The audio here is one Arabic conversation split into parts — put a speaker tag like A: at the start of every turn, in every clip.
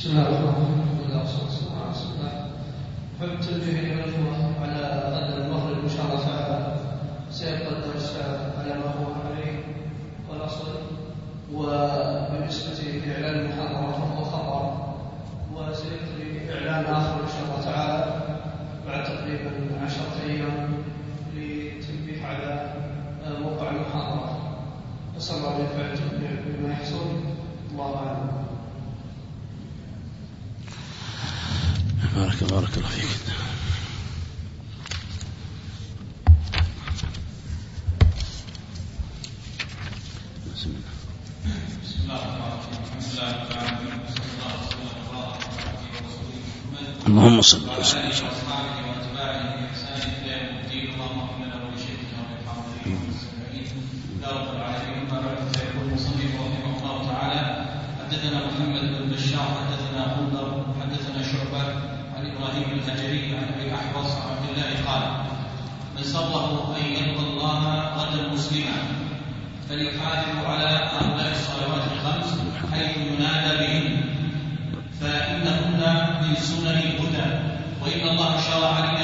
A: بسم الله الرحمن الرحيم الحمد لله والصلاه والسلام على رسول الله حب تنبيه الاخوه على غد المغرب ان شاء الله تعالى سيبقى الدرس على ما هو عليه والاصل وبالنسبه لاعلان المحاضره فهو خطا وسيجري اعلان اخر ان شاء الله تعالى بعد تقريبا عشره أيام للتنبيه على موقع المحاضره نسال الله ان ينفع بما يحصل الله اعلم
B: بارك بارك الله فيك بسم الله
C: بسم الله الرحمن الرحيم الحمد لله رب العالمين وصلى الله وسلم وبارك على عبده ورسوله محمد
B: اللهم صل وسلم
C: اله واصحابه واتباعه باحسان إلى يوم الدين اللهم اغفر لنا ولشيخنا وللحاضرين والمستمعين يا رب العالمين اما بعد فيقول المصنف رحمه الله تعالى حدثنا محمد بن بشار حدثنا غندر حدثنا شعبه عن إبراهيم الهجري عن ابي الاحوص عن عبد الله قال من سره ان يلقى الله غدا مسلما فليحافظوا على هؤلاء الصلوات الخمس حيث ينادى بهن فإنهن من سنن الهدى وإن الله شرع لنبيكم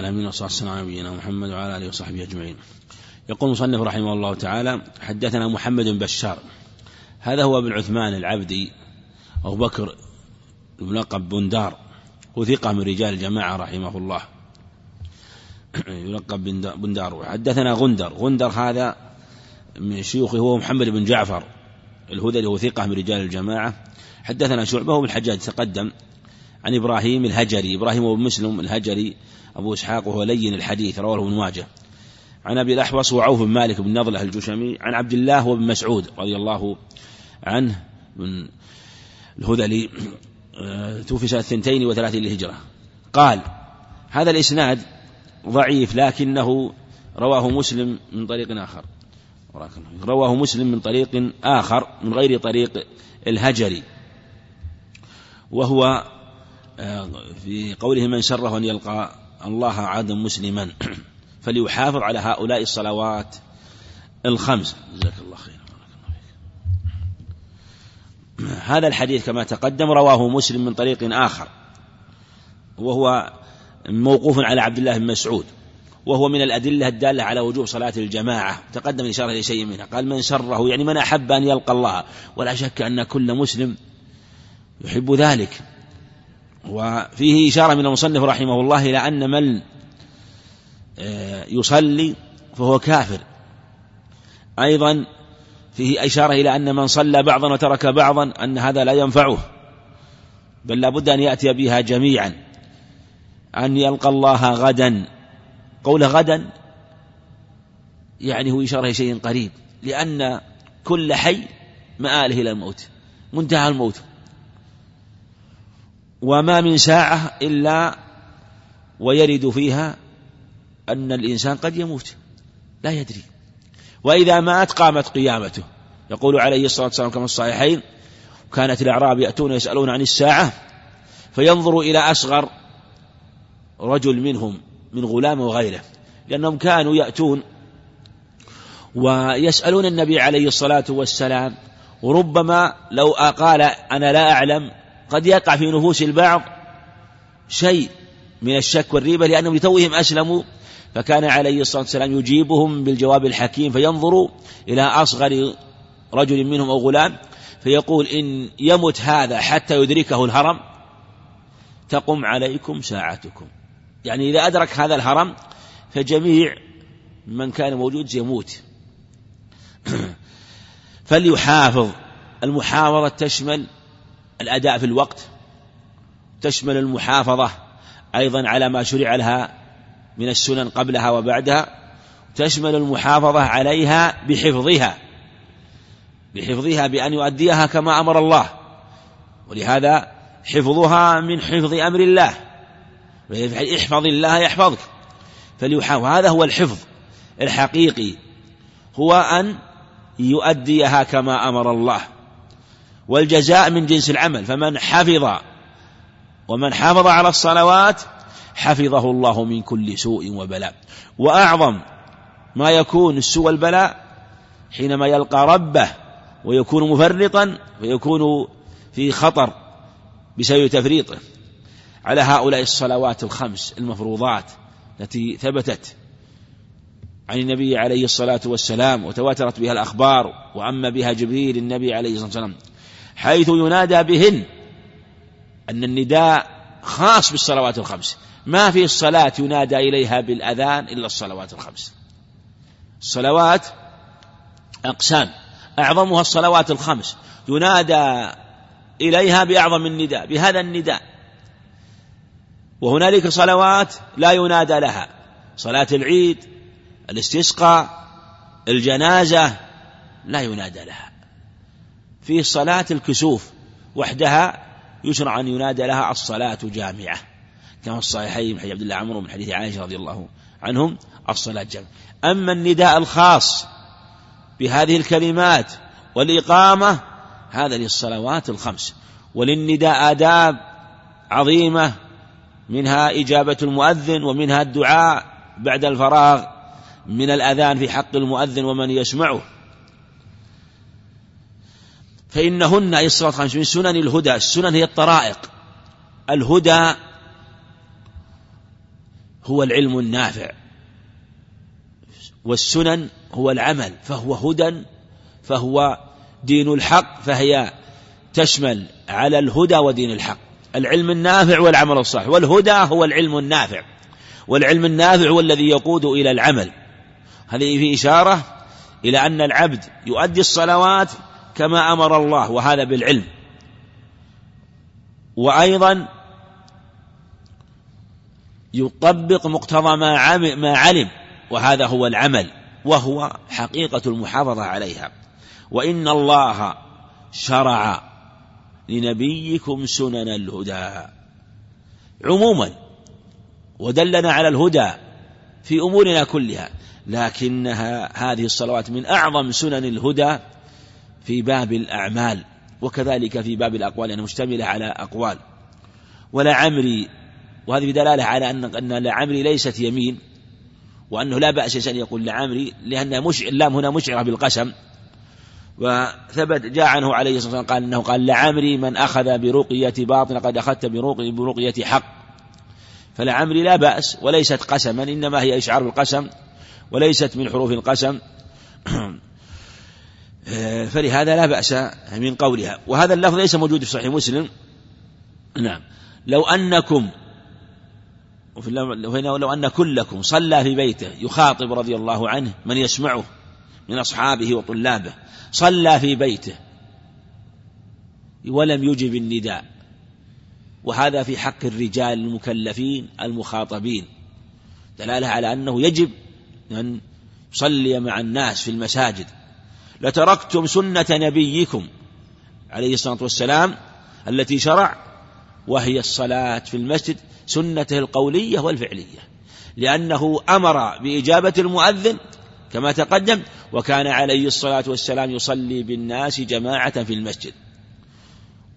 B: العالمين والصلاة والسلام على نبينا محمد وعلى آله وصحبه أجمعين. يقول المصنف رحمه الله تعالى حدثنا محمد بن بشار هذا هو ابن عثمان العبدي أبو بكر يلقب بندار وثقة من رجال الجماعة رحمه الله. يلقب بندار حدثنا غندر. غندر هذا من شيوخه هو محمد بن جعفر الهذلي هو ثقة من رجال الجماعة. حدثنا شعبة بالحجاج تقدم عن إبراهيم الهجري. إبراهيم بن مسلم الهجري أبو إسحاق وهو لين الحديث رواه ابن ماجه. عن أبي الأحوص وعوف بن مالك بن نضلة الجشمي عن عبد الله وابن مسعود رضي الله عنه من الهذلي آه، توفي سنة ثنتين وثلاثين للهجرة. قال هذا الإسناد ضعيف لكنه رواه مسلم من طريق آخر. رواه مسلم من طريق آخر من غير طريق الهجري. وهو في قوله من شره أن يلقى الله عادا مسلما. فليحافظ على هؤلاء الصلوات الخمس. جزاك الله خير هذا الحديث كما تقدم رواه مسلم من طريق آخر. وهو موقوف على عبد الله بن مسعود. وهو من الأدلة الدالة على وجوب صلاة الجماعة. تقدم الإشارة لشيء منها. قال من سره يعني من أحب أن يلقى الله. ولا شك أن كل مسلم يحب ذلك. وفيه إشارة من المصنف رحمه الله إلى أن من يصلي فهو كافر. أيضا فيه إشارة إلى أن من صلى بعضا وترك بعضا أن هذا لا ينفعه. بل لابد أن يأتي بها جميعا. أن يلقى الله غدا. قول غدا يعني هو إشارة شيء قريب. لأن كل حي مآله إلى الموت منتهى الموت. وما من ساعة إلا ويرد فيها أن الإنسان قد يموت. لا يدري. وإذا مات قامت قيامته. يقول عليه الصلاة والسلام كما الصحيحين كانت الأعراب يأتون يسألون عن الساعة فينظر إلى أصغر رجل منهم من غلام وغيره لأنهم كانوا يأتون ويسألون النبي عليه الصلاة والسلام. وربما لو قال أنا لا أعلم قد يقع في نفوس البعض شيء من الشك والريبة لأنهم لتوهم أسلموا. فكان عليه الصلاة والسلام يجيبهم بالجواب الحكيم فينظر إلى أصغر رجل منهم أو غلام فيقول إن يمت هذا حتى يدركه الهرم تقم عليكم ساعتكم. يعني إذا أدرك هذا الهرم فجميع من كان موجود يموت فليحافظ. المحافظة تشمل الأداء في الوقت تشمل المحافظة أيضا على ما شرع لها من السنن قبلها وبعدها تشمل المحافظة عليها بحفظها بحفظها بأن يؤديها كما أمر الله ولهذا حفظها من حفظ أمر الله احفظ الله يحفظك. فليحافظ هذا هو الحفظ الحقيقي هو أن يؤديها كما أمر الله. والجزاء من جنس العمل فمن حفظ ومن حافظ على الصلوات حفظه الله من كل سوء وبلاء. وأعظم ما يكون السوء والبلاء حينما يلقى ربه ويكون مفرطا ويكون في خطر بسبب تفريطه. على هؤلاء الصلوات الخمس المفروضات التي ثبتت عن النبي عليه الصلاة والسلام وتواترت بها الأخبار وأما بها جبريل النبي عليه الصلاة والسلام. حيث ينادى بهن أن النداء خاص بالصلوات الخمس. ما في الصلاة ينادى إليها بالأذان إلا الصلوات الخمس. الصلوات أقسام. أعظمها الصلوات الخمس. ينادى إليها بأعظم النداء بهذا النداء. وهنالك صلوات لا ينادى لها. صلاة العيد الاستسقاء الجنازة لا ينادى لها. في صلاة الكسوف وحدها يشرع أن ينادى لها الصلاة جامعة. كما في الصحيحين من حديث عبد الله عمرو ومن حديث عائشة رضي الله عنهم الصلاة جامعة. أما النداء الخاص بهذه الكلمات والإقامة هذا للصلوات الخمس. وللنداء آداب عظيمة منها إجابة المؤذن ومنها الدعاء بعد الفراغ من الأذان في حق المؤذن ومن يسمعه. فإنهن أي الصلاة الخمس من سنن الهدى السنن هي الطرائق. الهدى هو العلم النافع والسنن هو العمل فهو هدى فهو دين الحق فهي تشمل على الهدى ودين الحق. العلم النافع والعمل الصالح والهدى هو العلم النافع. والعلم النافع هو الذي يقود إلى العمل. هذه في إشارة إلى أن العبد يؤدي الصلوات كما أمر الله وهذا بالعلم. وأيضا يطبق مقتضى ما, ما علم وهذا هو العمل وهو حقيقة المحافظة عليها. وإن الله شرع لنبيكم سنن الهدى. عموما ودلنا على الهدى في أمورنا كلها لكنها هذه الصلوات من أعظم سنن الهدى في باب الأعمال وكذلك في باب الأقوال يعني مشتملة على أقوال. ولعمري وهذه بدلاله على ان أن لعمري ليست يمين وأنه لا بأس أن يقول لعمري لأن مش اللام هنا مشعرة بالقسم. وثبت جاء عنه عليه الصلاة والسلام قال أنه قال لعمري من أخذ برقية باطن قد أخذت برقية حق. فلعمري لا بأس وليست قسما إنما هي إشعار القسم وليست من حروف القسم. فلهذا لا بأس من قولها. وهذا اللفظ ليس موجود في صحيح مسلم. نعم. لو أنكم لو أن كلكم صلى في بيته يخاطب رضي الله عنه من يسمعه من أصحابه وطلابه صلى في بيته ولم يجب النداء. وهذا في حق الرجال المكلفين المخاطبين. دلالة على أنه يجب أن يصلي مع الناس في المساجد. لتركتم سنة نبيكم عليه الصلاة والسلام التي شرع وهي الصلاة في المسجد سنته القولية والفعلية لأنه أمر بإجابة المؤذن كما تقدم وكان عليه الصلاة والسلام يصلي بالناس جماعة في المسجد.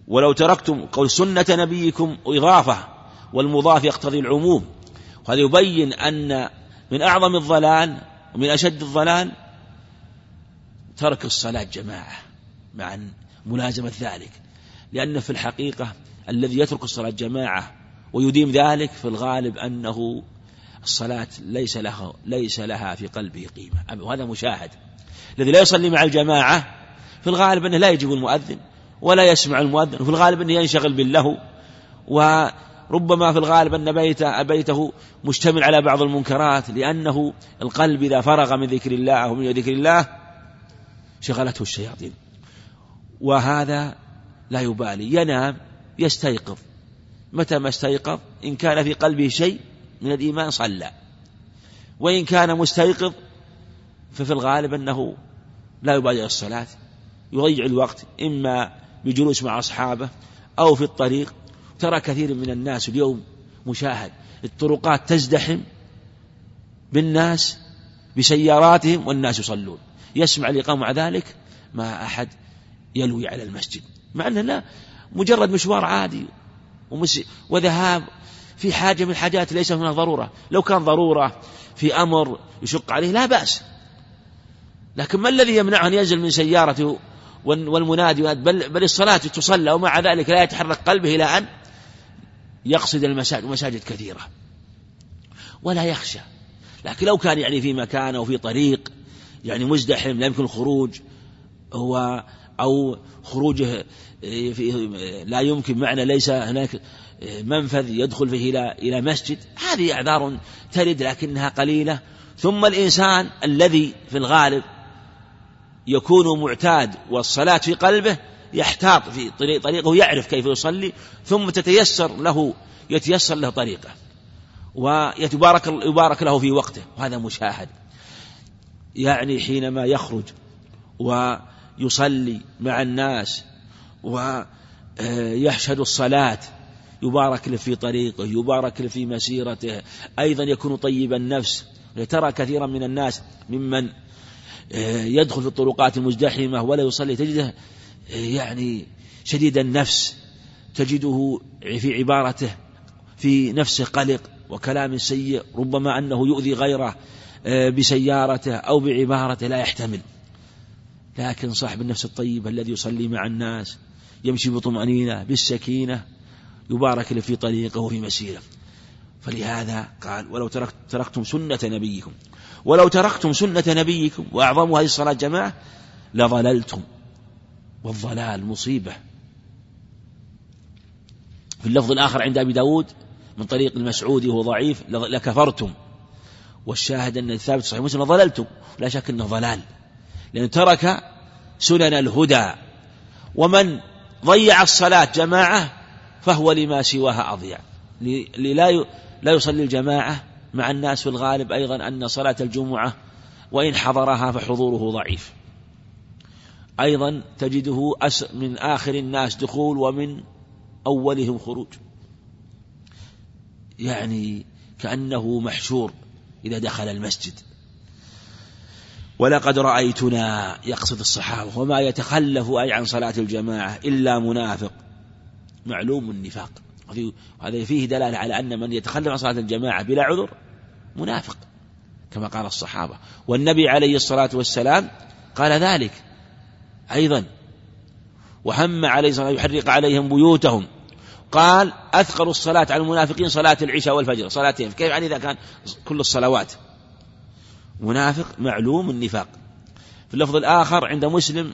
B: ولو تركتم قول سنة نبيكم إضافة والمضاف يقتضي العموم وهذا يبين أن من أعظم الضلال ومن أشد الضلال ترك الصلاة جماعة مع ملازمة ذلك. لأن في الحقيقة الذي يترك الصلاة جماعة ويديم ذلك في الغالب أنه الصلاة ليس لها ليس لها في قلبه قيمة. وهذا مشاهد. الذي لا يصلي مع الجماعة في الغالب أنه لا يجب المؤذن ولا يسمع المؤذن وفي الغالب أنه ينشغل باللهو وربما في الغالب أن بيته, بيته مشتمل على بعض المنكرات لأنه القلب إذا فرغ من ذكر الله ومن ذكر الله شغلته الشياطين. وهذا لا يبالي. ينام يستيقظ. متى ما استيقظ؟ إن كان في قلبه شيء من الإيمان صلى. وإن كان مستيقظ ففي الغالب أنه لا يبالي الصلاة. يضيع الوقت إما بجلوس مع أصحابه أو في الطريق. ترى كثير من الناس اليوم مشاهد الطرقات تزدحم بالناس بسياراتهم والناس يصلون. يسمع الإقامة مع ذلك ما أحد يلوي على المسجد. مع أنه لا مجرد مشوار عادي وذهاب في حاجة من الحاجات ليس هناك ضرورة. لو كان ضرورة في أمر يشق عليه لا بأس. لكن ما الذي يمنعه أن ينزل من سيارته والمنادي بل, بل الصلاة تصلى ومع ذلك لا يتحرك قلبه إلى أن يقصد المساجد ومساجد كثيرة. ولا يخشى. لكن لو كان يعني في مكان أو في طريق يعني مزدحم لا يمكن الخروج. هو أو خروجه في لا يمكن معنى ليس هناك منفذ يدخل فيه إلى إلى مسجد. هذه أعذار ترد لكنها قليلة. ثم الإنسان الذي في الغالب يكون معتاد والصلاة في قلبه يحتاط في طريق طريقه يعرف كيف يصلي ثم تتيسر له يتيسر له طريقه ويتبارك يبارك له في وقته. وهذا مشاهد. يعني حينما يخرج ويصلي مع الناس ويحشد الصلاة يبارك له في طريقه يبارك له في مسيرته أيضا يكون طيب النفس. ترى كثيرا من الناس ممن يدخل في الطرقات المزدحمة ولا يصلي تجده يعني شديد النفس تجده في عبارته في نفسه قلق وكلام سيء ربما أنه يؤذي غيره. بسيارته أو بعبارته لا يحتمل. لكن صاحب النفس الطيب الذي يصلي مع الناس يمشي بطمأنينة بالسكينة يبارك له في طريقه وفي مسيره. فلهذا قال ولو تركت تركتم سنة نبيكم ولو تركتم سنة نبيكم وأعظم هذه الصلاة جماعة لضللتم. والضلال مصيبة. في اللفظ الآخر عند أبي داود من طريق المسعودي وهو ضعيف لكفرتم. والشاهد أن الثابت صحيح مسلم ضللتم لا شك أنه ضلال لأنه ترك سنن الهدى ومن ضيع الصلاة جماعة فهو لما سواها أضيع لا لا يصلي الجماعة مع الناس في الغالب أيضا أن صلاة الجمعة وإن حضرها فحضوره ضعيف. أيضا تجده من آخر الناس دخول ومن أولهم خروج. يعني كأنه محشور. إذا دخل المسجد. ولقد رأيتنا يقصد الصحابة وما يتخلف أي عن صلاة الجماعة إلا منافق. معلوم النفاق. هذا فيه دلالة على أن من يتخلف عن صلاة الجماعة بلا عذر منافق كما قال الصحابة. والنبي عليه الصلاة والسلام قال ذلك أيضا. وهم عليه الصلاة يحرق عليهم بيوتهم. قال أثقل الصلاة على المنافقين صلاة العشاء والفجر. صلاتين كيف يعني إذا كان كل الصلوات؟ منافق معلوم النفاق. في اللفظ الآخر عند مسلم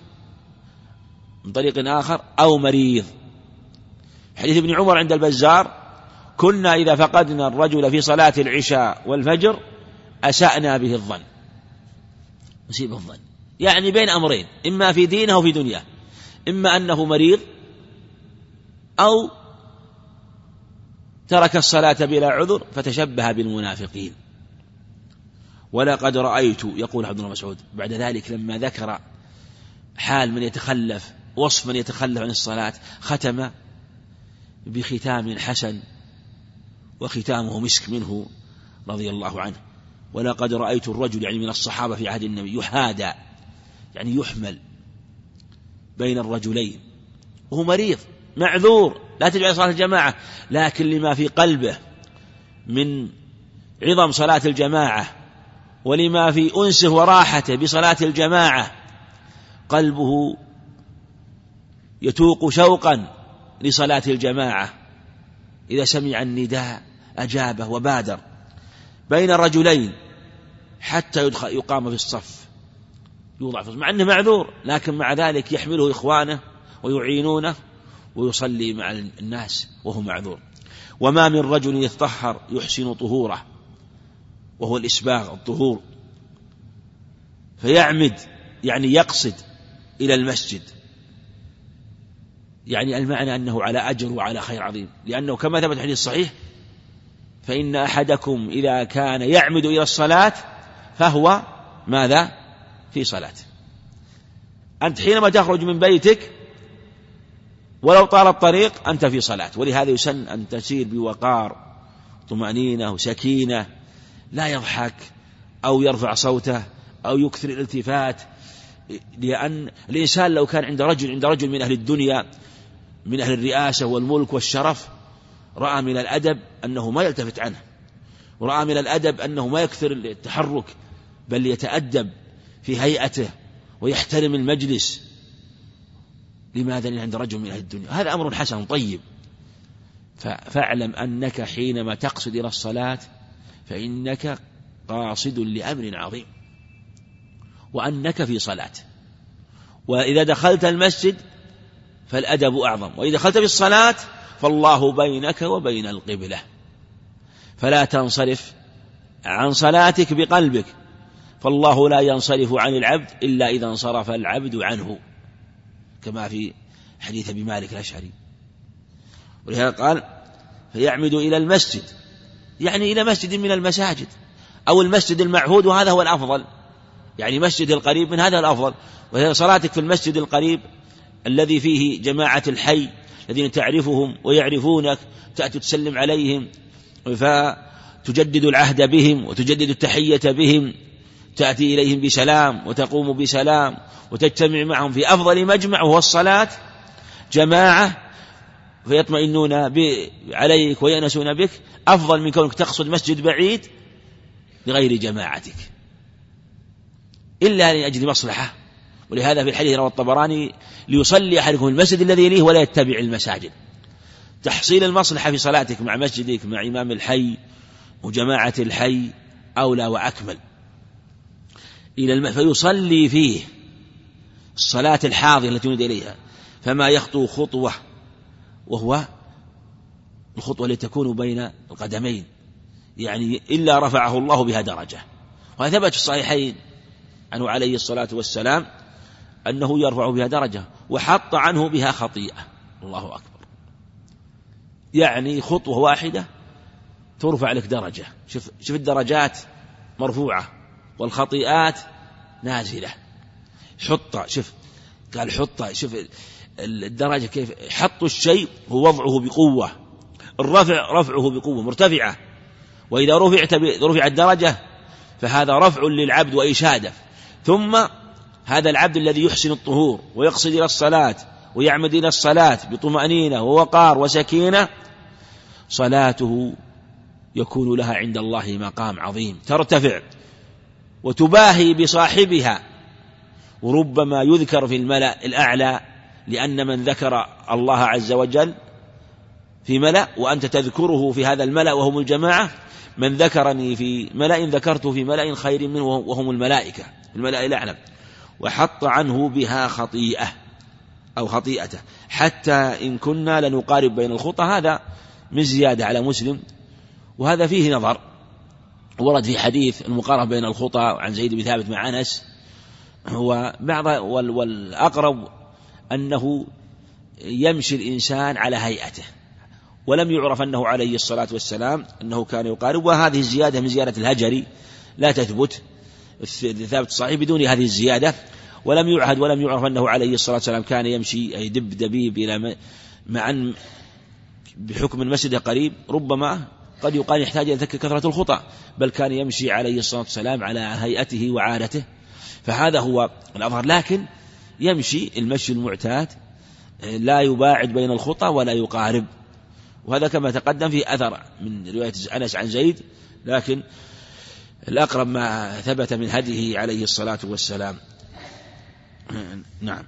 B: من طريق آخر أو مريض. حديث ابن عمر عند البزار كنا إذا فقدنا الرجل في صلاة العشاء والفجر أسأنا به الظن. نسيب الظن. يعني بين أمرين إما في دينه أو في دنياه. إما أنه مريض أو ترك الصلاة بلا عذر فتشبه بالمنافقين. ولقد رأيت يقول عبد الله مسعود بعد ذلك لما ذكر حال من يتخلف وصف من يتخلف عن الصلاة ختم بختام حسن وختامه مسك منه رضي الله عنه. ولقد رأيت الرجل يعني من الصحابة في عهد النبي يحادى يعني يحمل بين الرجلين وهو مريض معذور. لا تجعل صلاة الجماعة لكن لما في قلبه من عظم صلاة الجماعة ولما في أنسه وراحته بصلاة الجماعة قلبه يتوق شوقا لصلاة الجماعة. إذا سمع النداء أجابه وبادر. بين الرجلين حتى يدخل يقام في الصف يوضع في الصف مع أنه معذور لكن مع ذلك يحمله إخوانه ويعينونه. ويصلي مع الناس وهو معذور. وما من رجل يتطهر يحسن طهوره وهو الإسباغ الطهور. فيعمد يعني يقصد إلى المسجد. يعني المعنى أنه على أجر وعلى خير عظيم. لأنه كما ثبت الحديث الصحيح فإن أحدكم إذا كان يعمد إلى الصلاة فهو ماذا؟ في صلاة أنت حينما تخرج من بيتك ولو طال الطريق أنت في صلاة. ولهذا يسن أن تسير بوقار طمأنينة وسكينة لا يضحك أو يرفع صوته أو يكثر الالتفات لأن الإنسان لو كان عند رجل عند رجل من أهل الدنيا من أهل الرئاسة والملك والشرف رأى من الأدب أنه ما يلتفت عنه. ورأى من الأدب أنه ما يكثر التحرك بل يتأدب في هيئته ويحترم المجلس. لماذا لأن عند رجل من أهل الدنيا. هذا أمر حسن طيب. فاعلم أنك حينما تقصد إلى الصلاة فإنك قاصد لأمر عظيم وأنك في صلاة. وإذا دخلت المسجد فالأدب أعظم وإذا دخلت في الصلاة فالله بينك وبين القبلة. فلا تنصرف عن صلاتك بقلبك فالله لا ينصرف عن العبد إلا إذا انصرف العبد عنه. كما في حديث أبي مالك الأشعري. ولهذا قال فيعمد إلى المسجد يعني إلى مسجد من المساجد أو المسجد المعهود وهذا هو الأفضل. يعني مسجد القريب من هذا الأفضل. وهي صلاتك في المسجد القريب الذي فيه جماعة الحي الذين تعرفهم ويعرفونك تأتي تسلم عليهم فتجدد العهد بهم وتجدد التحية بهم تأتي إليهم بسلام وتقوم بسلام وتجتمع معهم في أفضل مجمع وهو الصلاة. جماعة فيطمئنون عليك ويأنسون بك. أفضل من كونك تقصد مسجد بعيد لغير جماعتك. إلا لأجل مصلحة. ولهذا في الحديث رواه الطبراني ليصلي أحدكم المسجد الذي يليه ولا يتبع المساجد. تحصيل المصلحة في صلاتك مع مسجدك مع إمام الحي وجماعة الحي أولى وأكمل. إلى الم... فيصلي فيه الصلاة الحاضرة التي يريد إليها. فما يخطو خطوة وهو الخطوة التي تكون بين القدمين. يعني إلا رفعه الله بها درجة. وهذا ثبت في الصحيحين عنه عليه الصلاة والسلام أنه يرفع بها درجة وحط عنه بها خطيئة. الله أكبر. يعني خطوة واحدة ترفع لك درجة. شوف شوف الدرجات مرفوعة. والخطيئات نازلة. حط شوف قال حط شوف الدرجة كيف حط الشيء هو وضعه بقوة. الرفع رفعه بقوة مرتفعة. وإذا رفعت رفعت درجة فهذا رفع للعبد وإشادة. ثم هذا العبد الذي يحسن الطهور ويقصد إلى الصلاة ويعمد إلى الصلاة بطمأنينة ووقار وسكينة صلاته يكون لها عند الله مقام عظيم ترتفع. وتباهي بصاحبها. وربما يذكر في الملأ الأعلى لأن من ذكر الله عز وجل في ملأ وأنت تذكره في هذا الملأ وهم الجماعة. من ذكرني في ملأ ذكرته في ملأ خير منه وهم الملائكة الملأ الأعلى. وحط عنه بها خطيئة أو خطيئته. حتى إن كنا لنقارب بين الخطى هذا من زيادة على مسلم. وهذا فيه نظر. ورد في حديث المقاربة بين الخطى عن زيد بن ثابت مع أنس هو بعض والأقرب أنه يمشي الإنسان على هيئته ولم يعرف أنه عليه الصلاة والسلام أنه كان يقارب وهذه الزيادة من زيادة الهجري لا تثبت ثابت الصحيح بدون هذه الزيادة ولم يعهد ولم يعرف أنه عليه الصلاة والسلام كان يمشي أي دب دبيب إلى مع بحكم المسجد قريب ربما قد يقال يحتاج إلى كثرة الخطى بل كان يمشي عليه الصلاة والسلام على هيئته وعادته. فهذا هو الأظهر. لكن يمشي المشي المعتاد لا يباعد بين الخطى ولا يقارب. وهذا كما تقدم في أثر من رواية أنس عن زيد لكن الأقرب ما ثبت من هديه عليه الصلاة والسلام. نعم.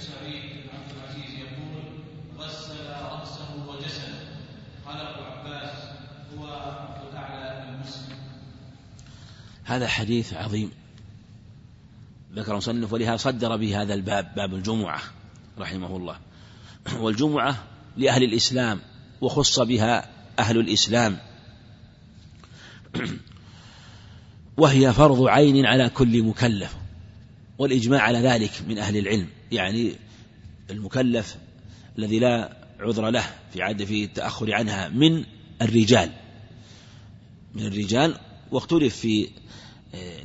C: سعيد بن عبد العزيز يقول غسل رأسه وجسده. قال أبو عباس هو عبد الأعلى بن مسلم.
B: هذا حديث عظيم. ذكر مصنف ولهذا صدر به هذا الباب باب الجمعة رحمه الله. والجمعة لأهل الإسلام وخص بها أهل الإسلام. وهي فرض عين على كل مكلف. والإجماع على ذلك من أهل العلم يعني المكلف الذي لا عذر له في عد في التأخر عنها من الرجال. من الرجال واختلف في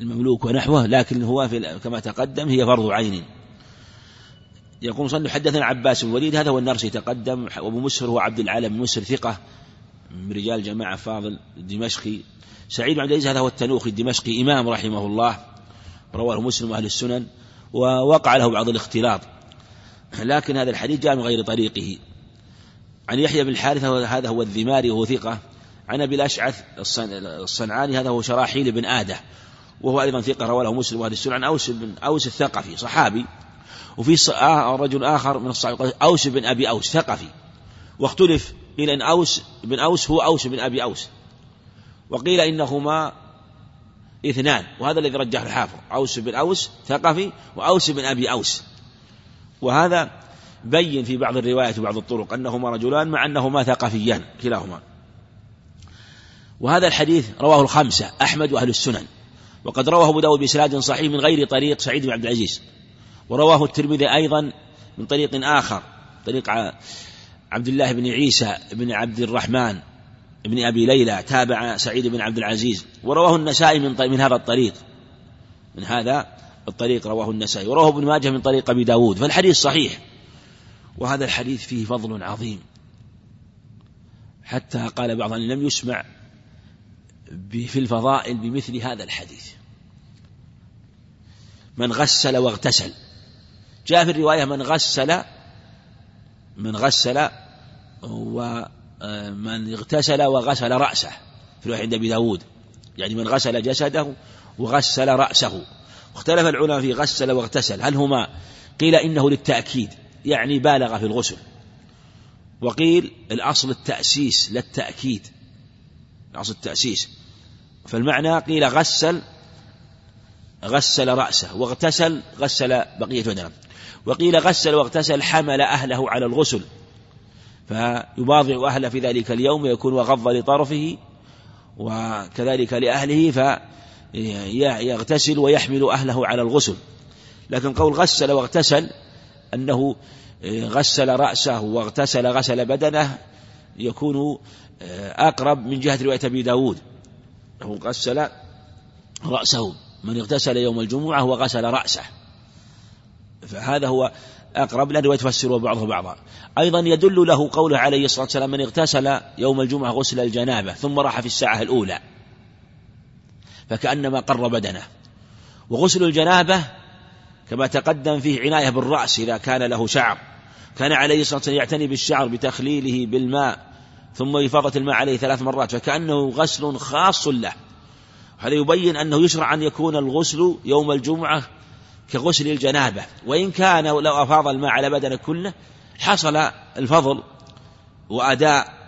B: المملوك ونحوه لكن هو في كما تقدم هي فرض عين. يقول مصنف حدثنا عباس بن وليد هذا هو النرسي تقدم وابو مسر هو عبد العالم بن مسر ثقة من رجال جماعة فاضل الدمشقي سعيد بن عبد العزيز هذا هو التنوخي الدمشقي إمام رحمه الله. رواه مسلم وأهل السنن ووقع له بعض الاختلاط. لكن هذا الحديث جاء من غير طريقه. عن يحيى بن الحارث هذا هو الذماري وهو ثقة. عن أبي الأشعث الصنعاني هذا هو شراحيل بن آدة. وهو أيضا ثقة رواه مسلم وأهل السنن. عن أوس بن أوس الثقفي صحابي. وفي آه، رجل آخر من الصحابة أوس بن أبي أوس ثقفي. واختلف قيل إن أوس بن أوس هو أوس بن أبي أوس. وقيل إنهما اثنان وهذا الذي رجح الحافظ أوس بن أوس ثقفي وأوس بن أبي أوس. وهذا بين في بعض الروايات وبعض الطرق أنهما رجلان مع أنهما ثقفيان كلاهما. وهذا الحديث رواه الخمسة أحمد وأهل السنن. وقد رواه أبو داود بإسناد صحيح من غير طريق سعيد بن عبد العزيز. ورواه الترمذي أيضا من طريق آخر طريق عبد الله بن عيسى بن عبد الرحمن. بن أبي ليلى تابع سعيد بن عبد العزيز ورواه النسائي من, من هذا الطريق. من هذا الطريق رواه النسائي ورواه ابن ماجه من طريق أبي داود فالحديث صحيح. وهذا الحديث فيه فضل عظيم. حتى قال بعض لم يسمع في الفضائل بمثل هذا الحديث. من غسل واغتسل. جاء في الرواية من غسل من غسل ومن اغتسل وغسل رأسه. في الرواية عند أبي داود. يعني من غسل جسده وغسل رأسه. واختلف العلماء في غسل واغتسل. هل هما قيل إنه للتأكيد؟ يعني بالغ في الغسل. وقيل الأصل التأسيس للتأكيد. الأصل التأسيس. فالمعنى قيل غسل غسل رأسه. واغتسل غسل بقية بدنه وقيل غسل واغتسل حمل أهله على الغسل. فيباضع أهله في ذلك اليوم يكون وغض لطرفه وكذلك لأهله فيغتسل ويحمل أهله على الغسل. لكن قول غسل واغتسل أنه غسل رأسه واغتسل غسل بدنه يكون أقرب من جهة رواية أبي داود. أنه غسل رأسه. من اغتسل يوم الجمعة وغسل رأسه. فهذا هو أقرب لأن يفسر بعضه بعضا. أيضا يدل له قوله عليه الصلاة والسلام من اغتسل يوم الجمعة غسل الجنابة ثم راح في الساعة الأولى. فكأنما قر بدنه. وغسل الجنابة كما تقدم فيه عناية بالرأس إذا كان له شعر. كان عليه الصلاة والسلام يعتني بالشعر بتخليله بالماء ثم إفاضة الماء عليه ثلاث مرات فكأنه غسل خاص له. هذا يبين أنه يشرع أن يكون الغسل يوم الجمعة كغسل الجنابة وإن كان لو أفاض الماء على بدنه كله حصل الفضل وأداء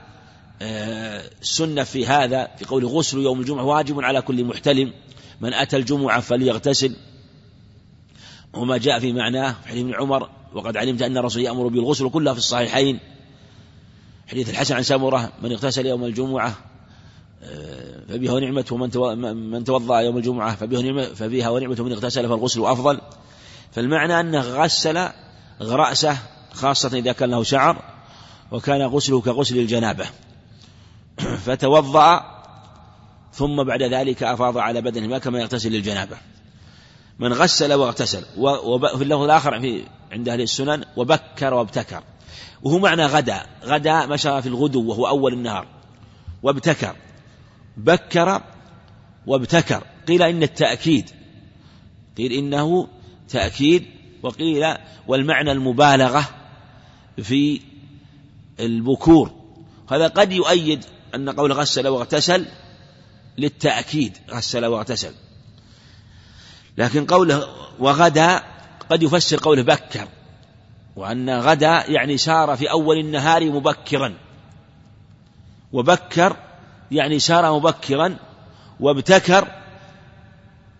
B: السنة في هذا في قول غسل يوم الجمعة واجب على كل محتلم من أتى الجمعة فليغتسل. وما جاء في معناه في حديث ابن عمر وقد علمت أن الرسول يأمر بالغسل كلها في الصحيحين. حديث الحسن عن سامرة من اغتسل يوم الجمعة فبها ونعمته من من توضأ يوم الجمعة فبها فبها ونعمته من اغتسل فالغسل أفضل. فالمعنى أنه غسل رأسه خاصة إذا كان له شعر وكان غسله كغسل الجنابة. فتوضأ ثم بعد ذلك أفاض على بدنه ما كما يغتسل الجنابة. من غسل واغتسل وفي اللفظ الآخر في عند أهل السنن وبكر وابتكر. وهو معنى غدا. غدا مشى في الغدو وهو أول النهار. وابتكر. بكر وابتكر. قيل إن التأكيد. قيل إنه تأكيد. وقيل والمعنى المبالغة في البكور. هذا قد يؤيد أن قول غسل واغتسل للتأكيد. غسل واغتسل. لكن قوله وغدا قد يفسر قوله بكر. وأن غدا يعني سار في أول النهار مبكرا. وبكر يعني سار مبكرا وابتكر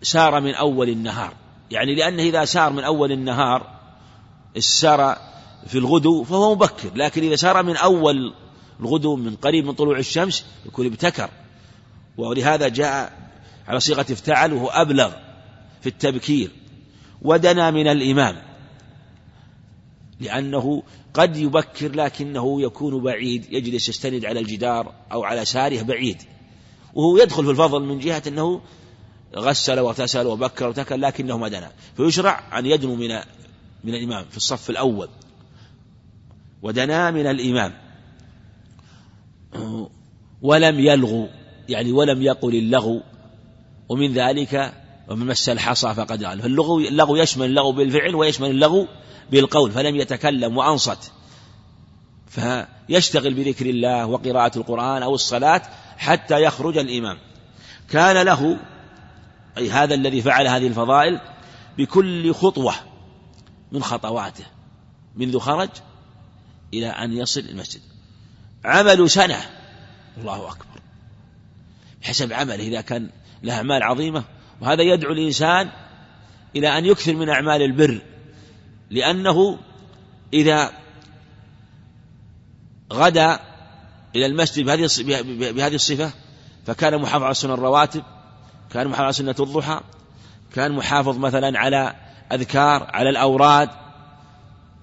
B: سار من أول النهار. يعني لأنه إذا سار من أول النهار سار في الغدو فهو مبكر لكن إذا سار من أول الغدو من قريب من طلوع الشمس يكون ابتكر. ولهذا جاء على صيغة افتعل وهو أبلغ في التبكير ودنا من الإمام. لأنه قد يبكر لكنه يكون بعيد يجلس يستند على الجدار أو على ساره بعيد. وهو يدخل في الفضل من جهة أنه غسل واغتسل وبكر وتكل لكنه ما دنا. فيشرع أن يدنو من من الإمام في الصف الأول. ودنا من الإمام. ولم يلغو يعني ولم يقل اللغو. ومن ذلك ومن مس الحصى فقد قال. فاللغو اللغو يشمل اللغو بالفعل ويشمل اللغو بالقول فلم يتكلم وأنصت. فيشتغل بذكر الله وقراءة القرآن أو الصلاة حتى يخرج الإمام. كان له أي هذا الذي فعل هذه الفضائل بكل خطوة من خطواته منذ خرج إلى أن يصل المسجد. عمل سنة. الله أكبر. بحسب عمله إذا كان له أعمال عظيمة وهذا يدعو الإنسان إلى أن يكثر من أعمال البر لأنه إذا غدا إلى المسجد بهذه بهذه الصفة فكان محافظ على سنن الرواتب كان محافظ على سنة الضحى كان محافظ مثلا على أذكار على الأوراد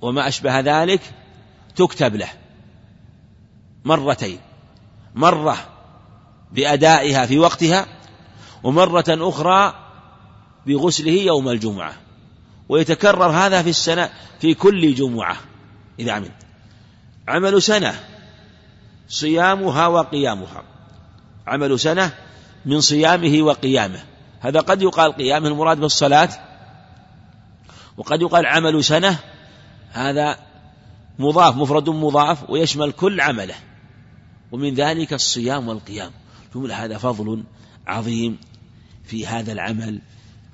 B: وما أشبه ذلك تكتب له مرتين. مرة بأدائها في وقتها ومرة أخرى بغسله يوم الجمعة. ويتكرر هذا في السنة في كل جمعة إذا عمل عمل سنة صيامها وقيامها. عمل سنة من صيامه وقيامه. هذا قد يقال قيامه المراد بالصلاة. وقد يقال عمل سنة. هذا مضاف مفرد مضاف ويشمل كل عمله. ومن ذلك الصيام والقيام. جملة هذا فضل عظيم في هذا العمل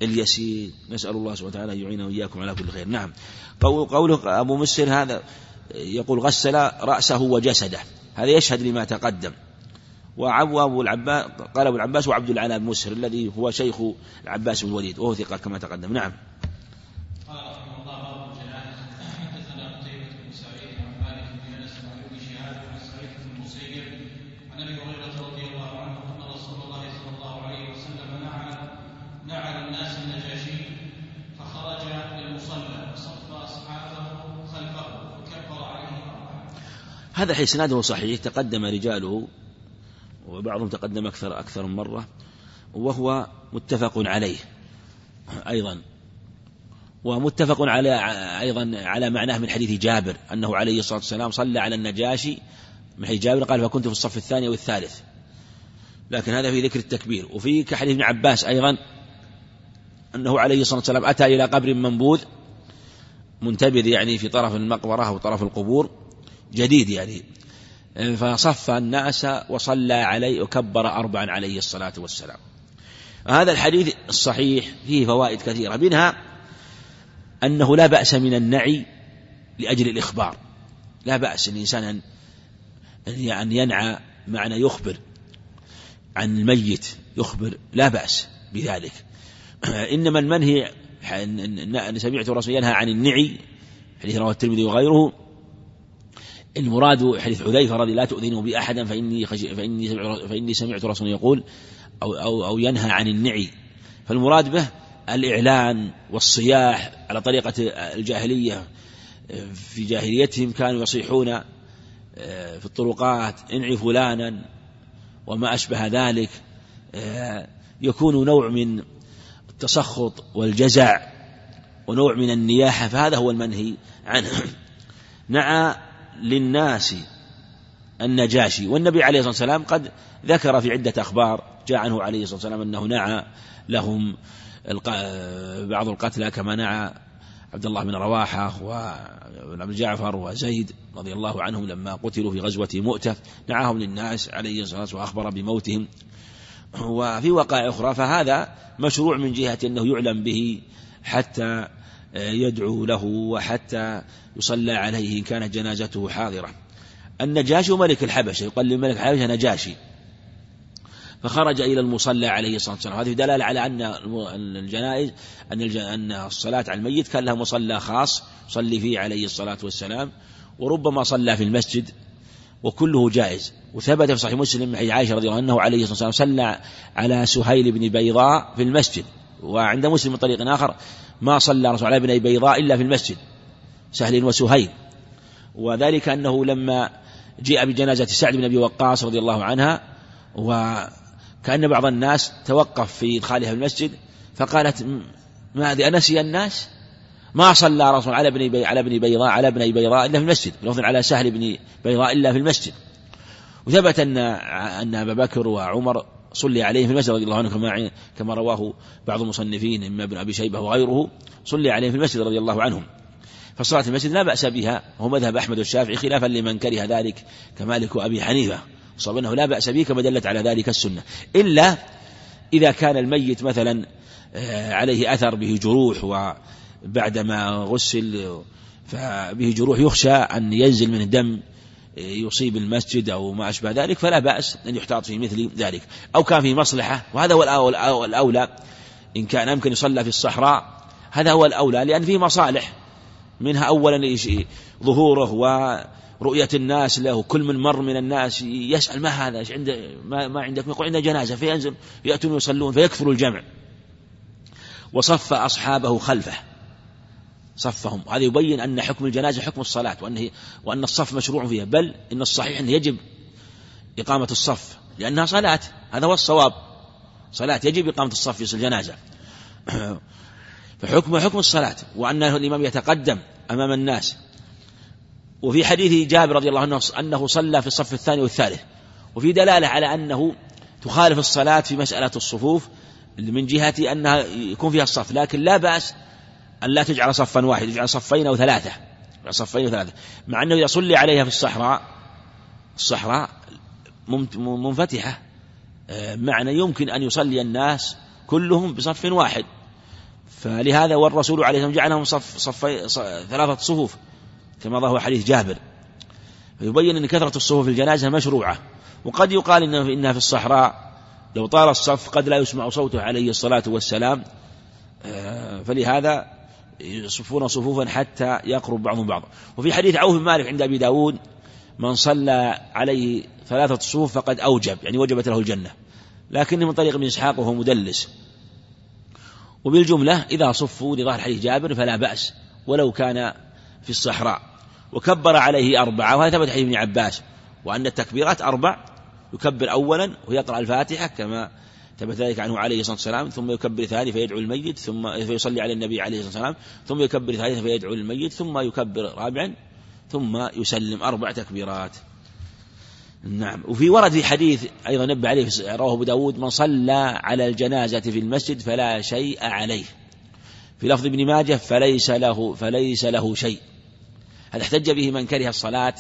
B: اليسير. نسأل الله سبحانه وتعالى أن يعيننا وإياكم على كل خير. نعم. قوله أبو مسر هذا يقول غسل رأسه وجسده. هذا يشهد لما تقدم. وعبو أبو العباس قال أبو العباس وعبد العلاء بن مسر الذي هو شيخ العباس بن الوليد وهو ثقة كما تقدم. نعم. هذا إسناده صحيح تقدم رجاله وبعضهم تقدم أكثر أكثر من مرة وهو متفق عليه أيضا. ومتفق على أيضا على معناه من حديث جابر أنه عليه الصلاة والسلام صلى على النجاشي من حديث جابر قال فكنت في الصف الثاني والثالث لكن هذا في ذكر التكبير. وفي كحديث ابن عباس أيضا أنه عليه الصلاة والسلام أتى إلى قبر منبوذ منتبذ يعني في طرف المقبرة أو طرف القبور جديد يعني. فصف الناس وصلى عليه وكبر أربعا عليه الصلاة والسلام. هذا الحديث الصحيح فيه فوائد كثيرة. منها أنه لا بأس من النعي لأجل الإخبار. لا بأس الإنسان أن ينعى معنى يخبر عن الميت يخبر. لا بأس بذلك. إنما المنهي أن سمعت الرسول ينهى عن النعي حديث رواه الترمذي وغيره المراد حديث حذيفة رضي لا تؤذنوا بأحدا فإني فإني فإني سمعت رسول يقول أو أو أو ينهى عن النعي. فالمراد به الإعلان والصياح على طريقة الجاهلية. في جاهليتهم كانوا يصيحون آه، في الطرقات انعي فلانا وما أشبه ذلك. آه، يكون نوع من التسخط والجزع ونوع من النياحة فهذا هو المنهي عنه. نعى للناس النجاشي. والنبي عليه الصلاة والسلام قد ذكر في عدة أخبار جاء عنه عليه الصلاة والسلام أنه نعى لهم بعض القتلى كما نعى عبد الله بن رواحة وابن جعفر وزيد رضي الله عنهم لما قتلوا في غزوة مؤتة. نعاهم للناس عليه الصلاة والسلام وأخبر بموتهم. وفي وقائع أخرى فهذا مشروع من جهة أنه يعلم به حتى يدعو له وحتى يصلى عليه إن كانت جنازته حاضرة. النجاشي ملك الحبشة يقال لملك الحبشة نجاشي. فخرج إلى المصلى عليه الصلاة والسلام. هذه دلالة على أن الجنائز أن أن الصلاة على الميت كان لها مصلى خاص يصلي فيه عليه الصلاة والسلام. وربما صلى في المسجد وكله جائز. وثبت في صحيح مسلم من عائشة رضي الله عنه عليه الصلاة والسلام صلى على سهيل بن بيضاء في المسجد. وعند مسلم من طريق آخر ما صلى رسول الله بن بيضاء إلا في المسجد سهل وسهيل. وذلك أنه لما جاء بجنازة سعد بن أبي وقاص رضي الله عنها وكأن بعض الناس توقف في إدخالها في المسجد فقالت ما هذه أنسي الناس؟ ما صلى رسول على ابن بي على ابن بيضاء على ابن بيضاء إلا في المسجد لفظ على سهل بن بيضاء إلا في المسجد. وثبت أن أن أبا بكر وعمر صلي عليه في المسجد رضي الله عنه كما كما رواه بعض المصنفين إما ابن أبي شيبة وغيره صلي عليه في المسجد رضي الله عنهم. فالصلاة في المسجد لا بأس بها هو مذهب أحمد والشافعي خلافا لمن كره ذلك كمالك وأبي حنيفة. صاب أنه لا بأس به كما دلت على ذلك السنة. إلا إذا كان الميت مثلا آه، عليه أثر به جروح وبعدما غسل فبه جروح يخشى أن ينزل منه دم يصيب المسجد أو ما أشبه ذلك فلا بأس أن يحتاط في مثل ذلك. أو كان في مصلحة وهذا هو الأولى. إن كان أمكن يصلى في الصحراء هذا هو الأولى لأن فيه مصالح. منها أولا ظهوره ورؤية الناس له كل من مر من الناس يسأل ما هذا إيش عنده ما, ما عندك؟ يقول عندنا جنازة فينزل يأتون يصلون فيكثر الجمع. وصف أصحابه خلفه. صفهم. هذا يبين أن حكم الجنازة حكم الصلاة وأنه وأن الصف مشروع فيها. بل إن الصحيح أنه يجب إقامة الصف لأنها صلاة. هذا هو الصواب. صلاة يجب إقامة الصف في الجنازة. فحكم حكم الصلاة وأن الإمام يتقدم أمام الناس. وفي حديث جابر رضي الله عنه أنه صلى في الصف الثاني والثالث. وفي دلالة على أنه تخالف الصلاة في مسألة الصفوف من جهة أنها يكون فيها الصف. لكن لا بأس أن لا تجعل صفا واحد يجعل صفين أو ثلاثة صفين وثلاثة مع أنه إذا صلي عليها في الصحراء الصحراء منفتحة. آه، معنى يمكن أن يصلي الناس كلهم بصف واحد. فلهذا والرسول عليه الصلاة والسلام جعلهم صف صفي ثلاثة صفوف كما ظهر حديث جابر. فيبين أن كثرة الصفوف في الجنازة مشروعة. وقد يقال إنها في الصحراء. لو طال الصف قد لا يسمع صوته عليه الصلاة والسلام. آه، فلهذا يصفون صفوفا حتى يقرب بعضهم بعضا. وفي حديث عوف بن مالك عند أبي داود من صلى عليه ثلاثة صفوف فقد أوجب يعني وجبت له الجنة. لكنه من طريق ابن إسحاق وهو مدلس. وبالجملة إذا صفوا لظاهر حديث جابر فلا بأس ولو كان في الصحراء. وكبر عليه أربعة وهذا ثبت حديث ابن عباس وأن التكبيرات أربع يكبر أولا ويقرأ الفاتحة كما ثبت ذلك عنه عليه الصلاة والسلام ثم يكبر ثاني فيدعو الميت ثم فيصلي على النبي عليه الصلاة والسلام ثم يكبر ثالثا فيدعو الميت ثم يكبر رابعا ثم يسلم أربع تكبيرات. نعم. وفي ورد في حديث أيضا نبه عليه رواه أبو داود من صلى على الجنازة في المسجد فلا شيء عليه. في لفظ ابن ماجه فليس له فليس له شيء. هذا احتج به من كره الصلاة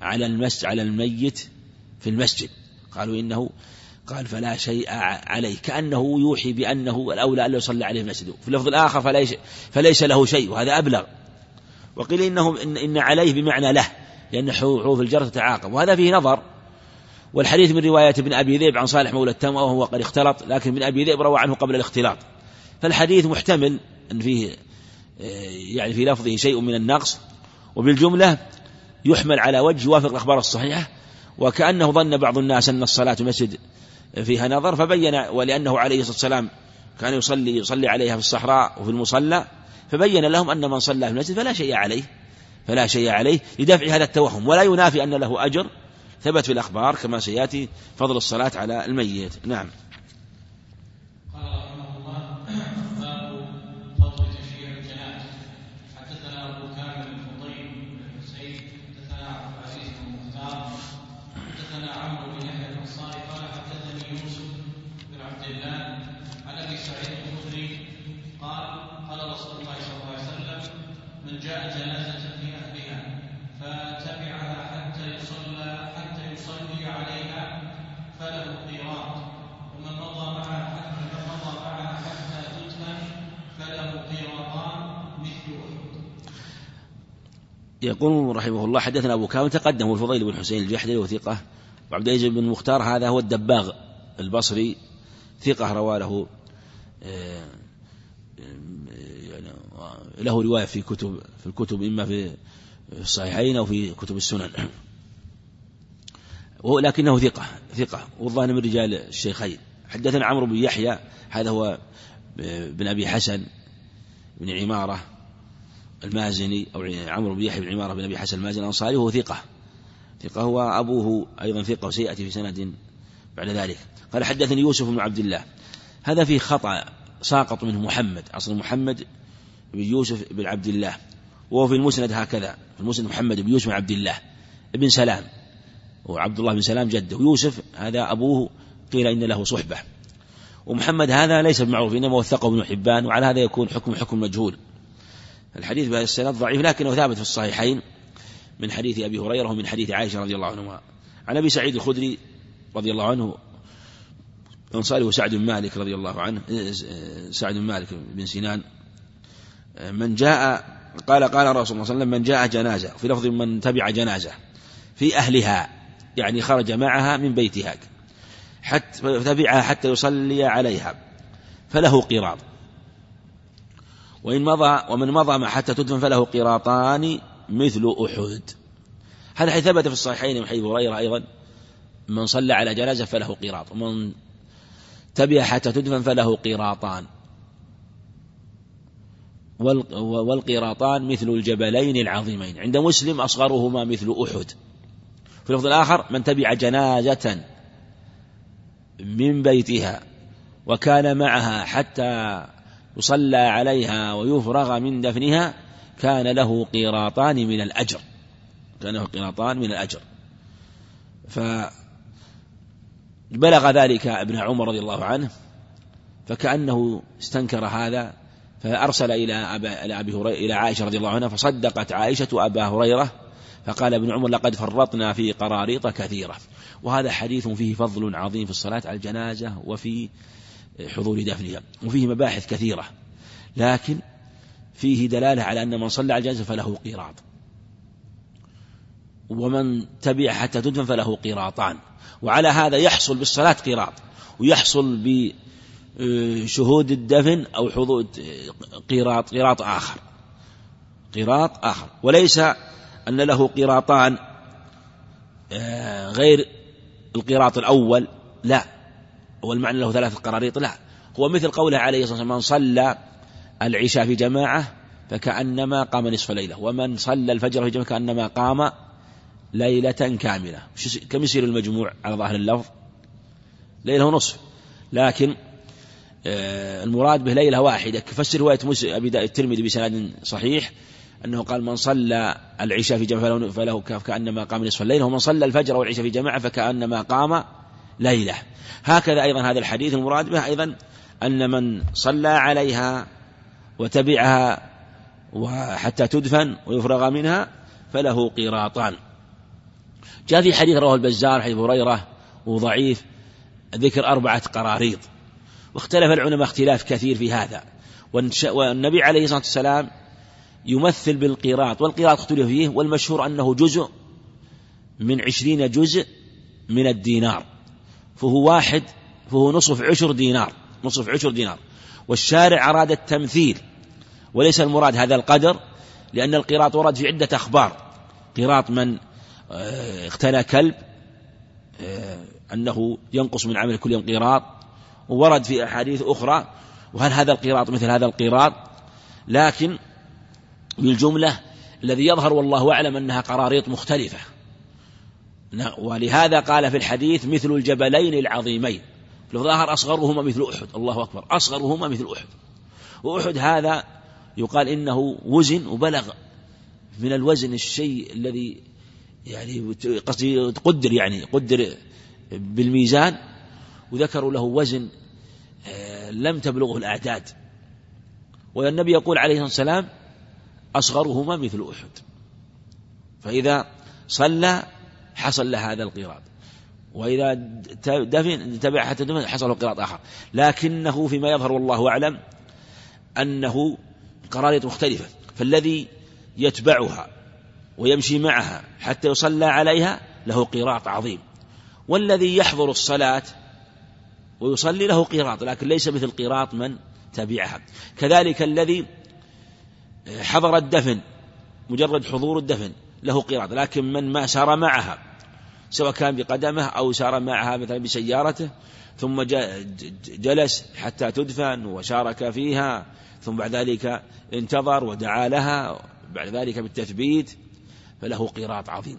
B: على المس على الميت في المسجد؟ قالوا إنه قال فلا شيء عليه كأنه يوحي بأنه الأولى أن يصلى عليه المسجد. في اللفظ الآخر فليس, فليس له شيء وهذا أبلغ. وقيل إنه إن, إن عليه بمعنى له لأن حروف الجر تتعاقب. وهذا فيه نظر. والحديث من رواية ابن أبي ذئب عن صالح مولى التم وهو قد اختلط لكن ابن أبي ذئب روى عنه قبل الاختلاط. فالحديث محتمل أن فيه آه، يعني في لفظه شيء من النقص. وبالجملة يحمل على وجه يوافق الأخبار الصحيحة. وكأنه ظن بعض الناس أن الصلاة المسجد فيها نظر فبين ولأنه عليه الصلاة والسلام كان يصلي يصلي عليها في الصحراء وفي المصلى فبين لهم أن من صلى في المسجد فلا شيء عليه فلا شيء عليه لدفع هذا التوهم. ولا ينافي أن له أجر ثبت في الأخبار كما سيأتي فضل الصلاة على الميت. نعم. يقول رحمه الله حدثنا أبو كامل تقدم الفضيل بن حسين الجحدري وثقة. وعبد العزيز بن مختار هذا هو الدباغ البصري ثقة روى له آه، يعني له رواية في كتب في الكتب إما في الصحيحين أو في كتب السنن. ولكنه ثقة ثقة والظاهر من رجال الشيخين. حدثنا عمرو بن يحيى هذا هو بن أبي حسن بن عمارة. المازني أو عمرو بن يحيى بن عمارة بن أبي حسن المازني الأنصاري وهو ثقة. ثقة هو أبوه أيضا ثقة وسيأتي في سند بعد ذلك. قال حدثني يوسف بن عبد الله. هذا فيه خطأ ساقط منه محمد أصل محمد بن يوسف بن عبد الله. وهو في المسند هكذا في المسند محمد بن يوسف بن عبد الله ابن سلام. وعبد الله بن سلام جده. ويوسف هذا أبوه قيل إن له صحبة. ومحمد هذا ليس بمعروف إنما وثقه ابن حبان وعلى هذا يكون حكم حكم مجهول. الحديث بهذا السند ضعيف لكنه ثابت في الصحيحين من حديث أبي هريرة ومن حديث عائشة رضي الله عنهما. عن أبي سعيد الخدري رضي الله عنه أنصاري وسعد بن مالك رضي الله عنه سعد بن مالك بن سنان من جاء قال قال الرسول صلى الله عليه وسلم من جاء جنازة في لفظ من تبع جنازة في أهلها يعني خرج معها من بيتها حتى تبعها حتى يصلي عليها فله قراط وإن مضى ومن مضى حتى تدفن فله قراطان مثل أحد. هذا حيث ثبت في الصحيحين من حديث هريرة أيضا. من صلى على جنازة فله قراط ومن تبع حتى تدفن فله قراطان والقراطان مثل الجبلين العظيمين. عند مسلم أصغرهما مثل أحد. في اللفظ الآخر من تبع جنازة من بيتها وكان معها حتى يصلى عليها ويفرغ من دفنها كان له قيراطان من الأجر. كان له قيراطان من الأجر. فبلغ ذلك ابن عمر رضي الله عنه فكأنه استنكر هذا فأرسل إلى أبي هريرة إلى عائشة رضي الله عنها فصدقت عائشة أبا هريرة فقال ابن عمر لقد فرطنا في قراريط كثيرة وهذا حديث فيه فضل عظيم في الصلاة على الجنازة وفي حضور دفنها وفيه مباحث كثيرة لكن فيه دلالة على أن من صلى على الجنازة فله قيراط. ومن تبع حتى تدفن فله قيراطان. وعلى هذا يحصل بالصلاة قيراط ويحصل بشهود الدفن أو حضور قيراط قيراط آخر. قيراط آخر. وليس أن له قيراطان آه، غير القيراط الأول لا. هو المعنى له ثلاثة قراريط. لا هو مثل قوله عليه الصلاة والسلام من صلى العشاء في جماعة فكأنما قام نصف ليلة ومن صلى الفجر في جماعة كأنما قام ليلة كاملة. كم يصير المجموع على ظاهر اللفظ؟ ليلة ونصف. لكن آه، المراد به ليلة واحدة. كفسر رواية أبي الترمذي بسند صحيح أنه قال من صلى العشاء في جماعة فله كأنما قام نصف الليل ومن صلى الفجر والعشاء في جماعة فكأنما قام ليلة. هكذا أيضا هذا الحديث المراد به أيضا أن من صلى عليها وتبعها وحتى تدفن ويفرغ منها فله قيراطان جاء في حديث رواه البزار حديث هريرة وضعيف ذكر أربعة قراريط. واختلف العلماء اختلاف كثير في هذا. والنبي عليه الصلاة والسلام يمثل بالقيراط والقيراط اختلف فيه والمشهور أنه جزء من عشرين جزء من الدينار. فهو واحد فهو نصف عشر دينار نصف عشر دينار. والشارع أراد التمثيل وليس المراد هذا القدر لأن القيراط ورد في عدة أخبار. قيراط من آه، اقتنى كلب آه، أنه ينقص من عمل كل يوم قيراط وورد في أحاديث أخرى وهل هذا القيراط مثل هذا القيراط لكن بالجملة الذي يظهر والله أعلم أنها قراريط مختلفة. ولهذا قال في الحديث مثل الجبلين العظيمين. لو ظهر أصغرهما مثل أحد. الله أكبر. أصغرهما مثل أحد. وأحد هذا يقال إنه وزن وبلغ من الوزن الشيء الذي يعني قصدي قدر يعني قدر بالميزان. وذكروا له وزن آه، لم تبلغه الأعداد. والنبي يقول عليه الصلاة والسلام أصغرهما مثل أحد. فإذا صلى حصل له هذا القراط. وإذا دفن تبع حتى دفن حصل له قراط آخر. لكنه فيما يظهر والله أعلم أنه قراريط مختلفة. فالذي يتبعها ويمشي معها حتى يصلى عليها له قيراط عظيم. والذي يحضر الصلاة ويصلي له قيراط لكن ليس مثل قيراط من تبعها. كذلك الذي حضر الدفن مجرد حضور الدفن له قيراط لكن من ما سار معها سواء كان بقدمه أو سار معها مثلا بسيارته ثم جلس حتى تدفن وشارك فيها ثم بعد ذلك انتظر ودعا لها بعد ذلك بالتثبيت فله قيراط عظيم.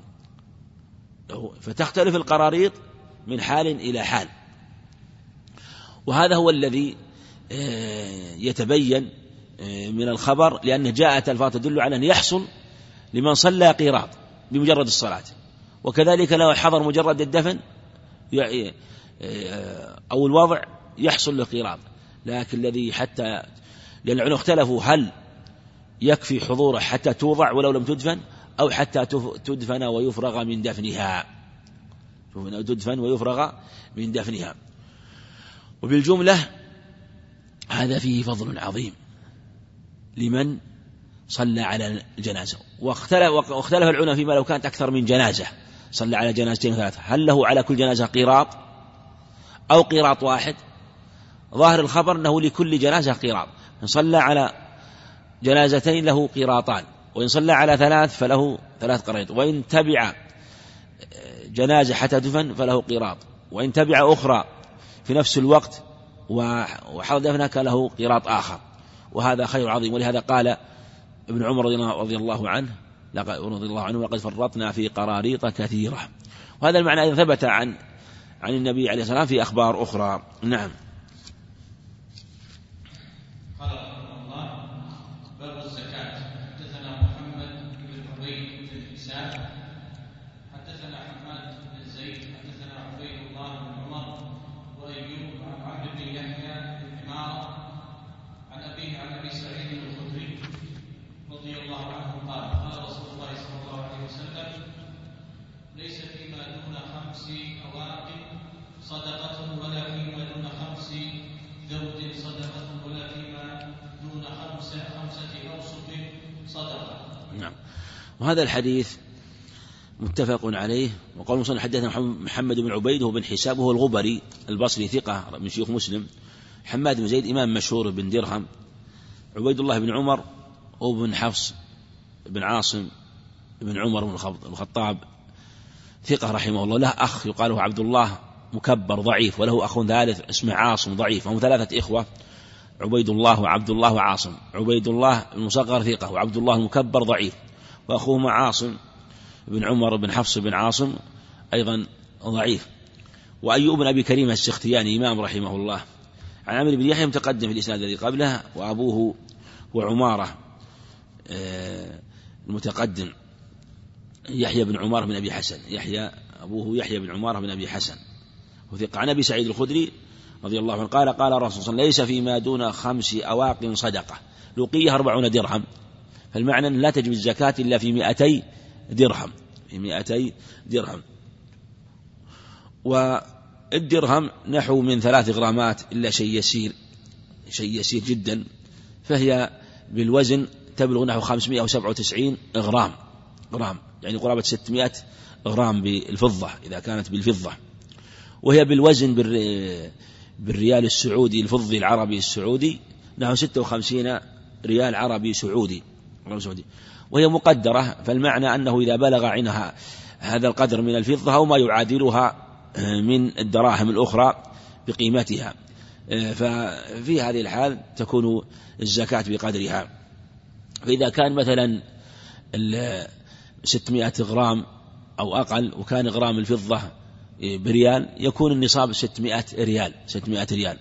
B: فتختلف القراريط من حال إلى حال. وهذا هو الذي آه، يتبين آه، من الخبر لأنه جاءت ألفاظ تدل على أن يحصل لمن صلى قيراط بمجرد الصلاة. وكذلك لو حضر مجرد الدفن أو الوضع يحصل له قيراط لكن الذي حتى العلماء اختلفوا هل يكفي حضوره حتى توضع ولو لم تدفن أو حتى تدفن ويفرغ من دفنها. تدفن ويفرغ من دفنها. وبالجملة هذا فيه فضل عظيم لمن صلى على الجنازة. واختلف, واختلف العلماء فيما لو كانت أكثر من جنازة. صلى على جنازتين ثلاثة. هل له على كل جنازة قيراط؟ أو قيراط واحد؟ ظاهر الخبر أنه لكل جنازة قيراط. إن صلى على جنازتين له قيراطان. وإن صلى على ثلاث فله ثلاث قريط وإن تبع جنازة حتى دفن فله قيراط. وإن تبع أخرى في نفس الوقت وحضر دفنها كان له قيراط آخر. وهذا خير عظيم. ولهذا قال ابن عمر رضي الله عنه رضي الله عنه لقد فرطنا في قراريط كثيرة. وهذا المعنى ثبت عن عن النبي عليه الصلاة والسلام في أخبار أخرى. نعم. وهذا الحديث متفق عليه وقال المصنف حدثنا محمد بن عبيد وهو بن حساب وهو الغبري البصري ثقة من شيوخ مسلم. حماد بن زيد إمام مشهور بن درهم. عبيد الله بن عمر وابن حفص بن عاصم بن عمر بن الخطاب. ثقة رحمه الله. له أخ يقال عبد الله مكبر ضعيف وله أخ ثالث اسمه عاصم ضعيف. هم ثلاثة إخوة. عبيد الله وعبد الله وعاصم عبيد الله المصغر ثقة وعبد الله المكبر ضعيف وأخوهما عاصم بن عمر بن حفص بن عاصم أيضا ضعيف. وأيوب بن أبي كريم السختياني إمام رحمه الله. عن عمرو بن يحيى متقدم في الإسناد الذي قبله وأبوه وعمارة آه، المتقدم يحيى بن عمار بن أبي حسن يحيى أبوه يحيى بن عمارة بن أبي حسن. وثق. عن أبي سعيد الخدري رضي الله عنه. قال قال الرسول صلى الله عليه وسلم ليس فيما دون خمس أواق صدقة. لقيه أربعون درهم. فالمعنى لا تجب الزكاة إلا في مئتي درهم. في مئتي درهم. والدرهم نحو من ثلاث غرامات إلا شيء يسير. شيء يسير جدا. فهي بالوزن تبلغ نحو 597 غرام. غرام. يعني قرابة 600 غرام بالفضة إذا كانت بالفضة. وهي بالوزن بالريال السعودي الفضي العربي السعودي. نحو 56 ريال عربي سعودي سعودي. وهي مقدرة فالمعنى أنه إذا بلغ عنها هذا القدر من الفضة أو ما يعادلها من الدراهم الأخرى بقيمتها. ففي هذه الحال تكون الزكاة بقدرها. فإذا كان مثلا 600 غرام أو أقل وكان غرام الفضة بريال يكون النصاب 600 ريال 600 ريال.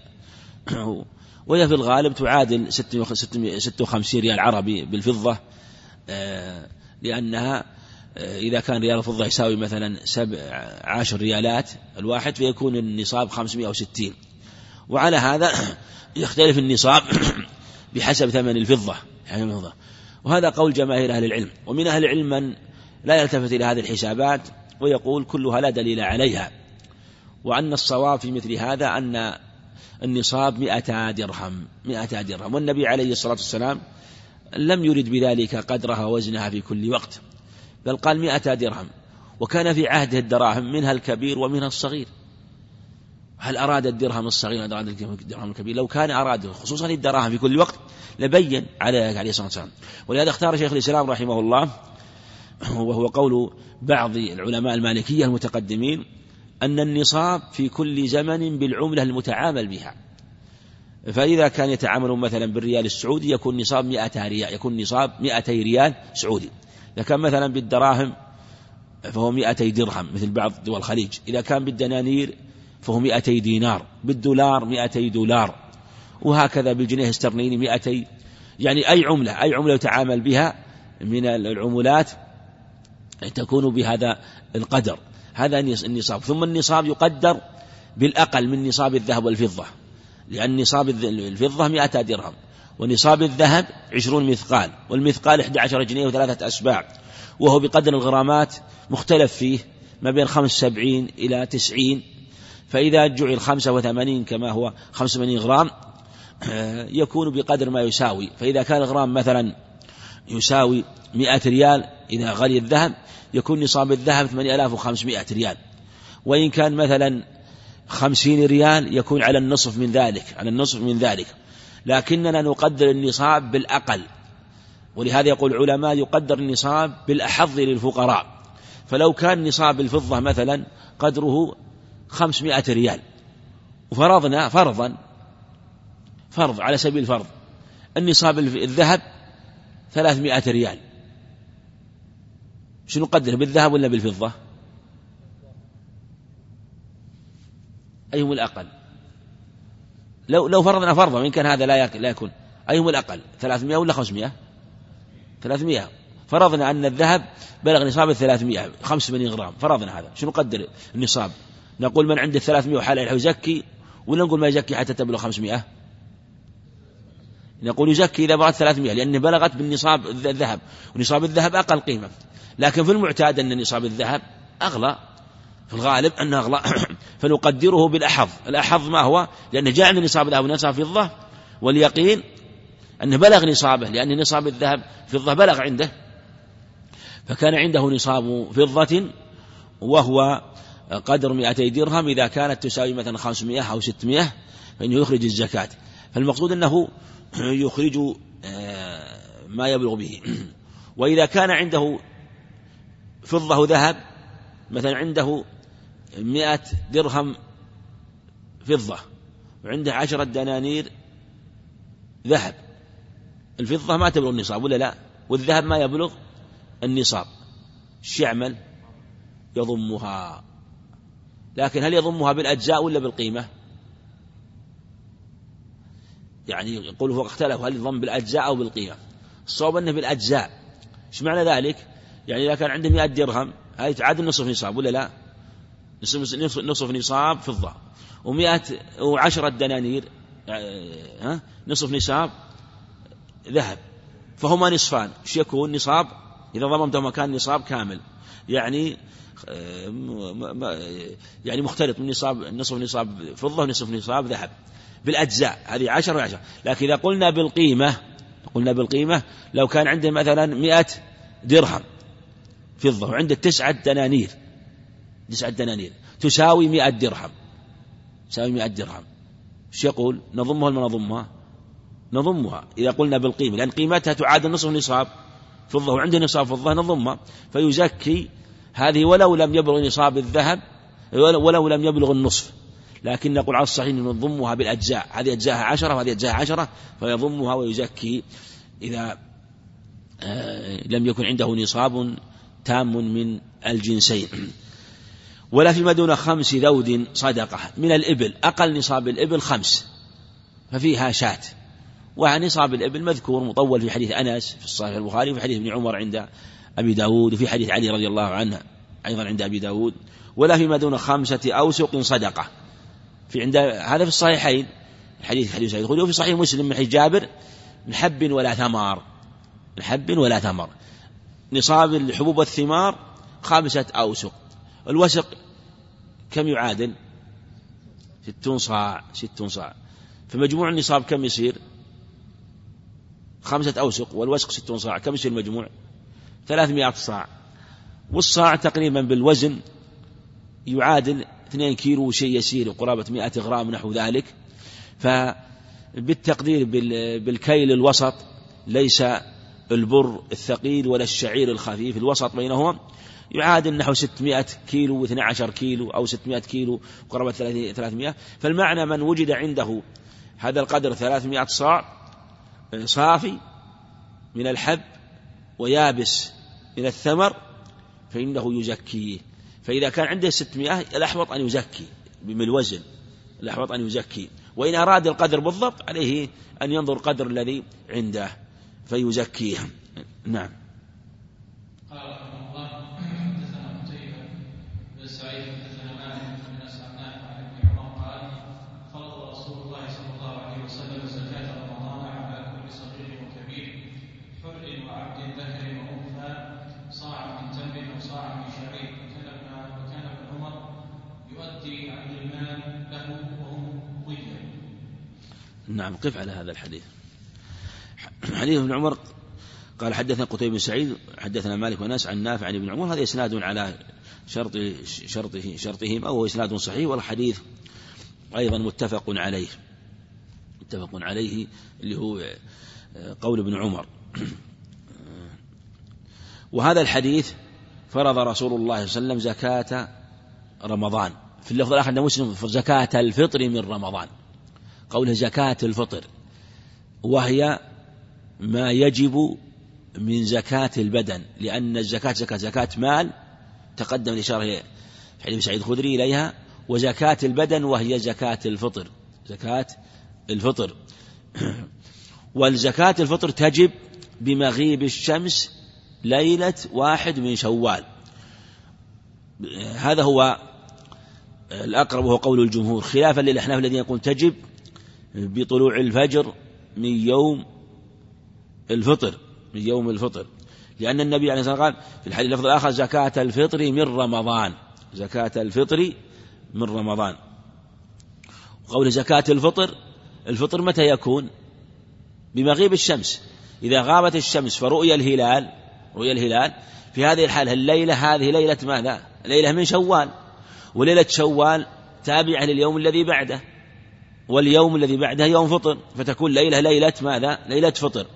B: وهي في الغالب تعادل 56 ريال عربي بالفضة. آه، لأنها آه، إذا كان ريال الفضة يساوي مثلا سبع عشر ريالات الواحد فيكون النصاب 560 وعلى هذا يختلف النصاب بحسب ثمن الفضة. وهذا قول جماهير أهل العلم. ومن أهل العلم من لا يلتفت إلى هذه الحسابات ويقول كلها لا دليل عليها. وأن الصواب في مثل هذا أن النصاب مئة درهم مئة درهم. والنبي عليه الصلاة والسلام لم يرد بذلك قدرها وزنها في كل وقت بل قال مئة درهم. وكان في عهده الدراهم منها الكبير ومنها الصغير. هل أراد الدرهم الصغير أراد الدرهم الكبير؟ لو كان أراد خصوصا الدراهم في كل وقت لبين عليه الصلاة والسلام. ولهذا اختار شيخ الإسلام رحمه الله وهو قول بعض العلماء المالكية المتقدمين أن النصاب في كل زمن بالعملة المتعامل بها. فإذا كان يتعامل مثلا بالريال السعودي يكون نصاب 200 ريال يكون نصاب 200 ريال سعودي. إذا كان مثلا بالدراهم فهو 200 درهم مثل بعض دول الخليج. إذا كان بالدنانير فهو 200 دينار بالدولار 200 دولار. وهكذا بالجنيه الاسترليني 200 يعني أي عملة أي عملة يتعامل بها من العملات تكون بهذا القدر. هذا النصاب. ثم النصاب يقدر بالأقل من نصاب الذهب والفضة. لأن نصاب الفضة مئة درهم ونصاب الذهب عشرون مثقال والمثقال 11 جنيه وثلاثة أسباع. وهو بقدر الغرامات مختلف فيه ما بين خمس سبعين إلى تسعين. فإذا جعل خمسة وثمانين كما هو خمسة وثمانين غرام آه، يكون بقدر ما يساوي. فإذا كان الغرام مثلا يساوي مئة ريال إذا غلي الذهب يكون نصاب الذهب ثمانية آلاف وخمسمائة ريال. وإن كان مثلا خمسين ريال يكون على النصف من ذلك على النصف من ذلك. لكننا نقدر النصاب بالأقل. ولهذا يقول العلماء يقدر النصاب بالأحظ للفقراء. فلو كان نصاب الفضة مثلا قدره خمسمائة ريال. وفرضنا فرضا فرض على سبيل الفرض النصاب الذهب ثلاثمائة ريال. شنو نقدر بالذهب ولا بالفضة؟ أيهم الأقل؟ لو لو فرضنا فرضا وإن كان هذا لا لا يكون. أيهم الأقل؟ 300 ولا 500 300 فرضنا أن الذهب بلغ نصاب 300 85 غرام. فرضنا هذا. شنو نقدر النصاب؟ نقول من عنده 300 وحاله يزكي ولا نقول ما يزكي حتى تبلغ 500 نقول يزكي إذا بلغت 300 لأنه بلغت بالنصاب الذهب ونصاب الذهب أقل قيمة. لكن في المعتاد أن نصاب الذهب أغلى. في الغالب أنه أغلى. فنقدره بالأحظ. الأحظ ما هو؟ لأنه جاء من نصاب الذهب ونصاب فضة. واليقين أنه بلغ نصابه لأن نصاب الذهب فضة بلغ عنده. فكان عنده نصاب فضة وهو قدر 200 درهم إذا كانت تساوي مثلا 500 أو 600 فإنه يخرج الزكاة. فالمقصود أنه يخرج آه، ما يبلغ به. وإذا كان عنده فضة وذهب مثلا عنده مئة درهم فضة وعنده عشرة دنانير ذهب الفضة ما تبلغ النصاب ولا لا؟ والذهب ما يبلغ النصاب. يعمل؟ يضمها. لكن هل يضمها بالأجزاء ولا بالقيمة؟ يعني يقول هو اختلف هل يضم بالأجزاء أو بالقيمة الصواب أنه بالأجزاء. إيش معنى ذلك؟ يعني إذا كان عنده 100 درهم هذه تعادل نصف نصاب ولا لا؟ نصف, نصف نصاب فضة ومئة وعشرة دنانير ها؟ نصف نصاب ذهب. فهما نصفان. إيش يكون؟ نصاب. إذا ضممته كان نصاب كامل. يعني يعني مختلط. من نصاب نصف نصاب فضة ونصف نصاب ذهب. بالأجزاء هذه عشر وعشر لكن إذا قلنا بالقيمة قلنا بالقيمة لو كان عنده مثلا مئة درهم فضة وعنده تسعة دنانير تسعة دنانير تساوي مئة درهم تساوي مئة درهم. إيش يقول؟ نضمها ولا نضمها؟ نضمها. إذا قلنا بالقيمة لأن قيمتها تعادل نصف نصاب فضة وعنده نصاب فضة نضمها. فيزكي هذه ولو لم يبلغ نصاب الذهب ولو لم يبلغ النصف. لكن نقول على الصحيح نضمها بالأجزاء. هذه أجزاءها عشرة وهذه أجزاءها عشرة فيضمها ويزكي إذا آه، لم يكن عنده نصاب تام من الجنسين. ولا فيما دون خمس ذود صدقة. من الإبل أقل نصاب الإبل خمس ففيها شاة. ونصاب الإبل مذكور مطول في حديث أنس في الصحيح البخاري وفي حديث ابن عمر عند أبي داود وفي حديث علي رضي الله عنه أيضا عند أبي داود. ولا فيما دون خمسة أوسق صدقة. في عند هذا في الصحيحين حديث حديث سعيد الخدري وفي صحيح مسلم من حديث جابر من حب ولا ثمار. من حب ولا ثمر نصاب الحبوب والثمار خمسة أوسق. الوسق كم يعادل؟ ستون صاع ستون صاع. فمجموع النصاب كم يصير؟ خمسة أوسق والوسق ستون صاع. كم يصير المجموع؟ ثلاثمائة صاع. والصاع تقريبا بالوزن يعادل 2 كيلو وشيء يسير قرابة 100 غرام نحو ذلك. فبالتقدير بالكيل الوسط ليس البر الثقيل ولا الشعير الخفيف. الوسط بينهما يعادل نحو 600 كيلو و12 كيلو أو 600 كيلو قرابة 300 فالمعنى من وجد عنده هذا القدر 300 صاع صافي من الحب ويابس من الثمر فإنه يزكيه. فإذا كان عنده 600 الأحوط أن يزكي بالوزن الأحوط أن يزكي. وإن أراد القدر بالضبط عليه أن ينظر القدر الذي عنده فيزكيه نعم. نعم قف على هذا الحديث. حديث ابن عمر قال حدثنا قتيبة بن سعيد حدثنا مالك وناس عن نافع عن ابن عمر هذا إسناد على شرط شرطه شرطهما وهو إسناد صحيح والحديث أيضا متفق عليه متفق عليه اللي هو قول ابن عمر. وهذا الحديث فرض رسول الله صلى الله عليه وسلم زكاة رمضان. في اللفظ الآخر عند مسلم زكاة الفطر من رمضان. قوله زكاة الفطر وهي ما يجب من زكاة البدن لأن الزكاة زكاة زكاة مال تقدم الإشارة في حديث سعيد الخدري إليها وزكاة البدن وهي زكاة الفطر زكاة الفطر. والزكاة الفطر تجب بمغيب الشمس ليلة واحد من شوال. هذا هو الأقرب وهو قول الجمهور. خلافا للأحناف الذين يقول تجب بطلوع الفجر من يوم الفطر من يوم الفطر. لأن النبي عليه الصلاة والسلام قال في الحديث اللفظ الآخر زكاة الفطر من رمضان. زكاة الفطر من رمضان. وقول زكاة الفطر الفطر متى يكون؟ بمغيب الشمس. إذا غابت الشمس فرؤي الهلال رؤيا الهلال في هذه الحالة الليلة هذه ليلة ماذا؟ ليلة من شوال. وليلة شوال تابعة لليوم الذي بعده. واليوم الذي بعده يوم فطر فتكون ليلة ليلة ماذا؟ ليلة فطر.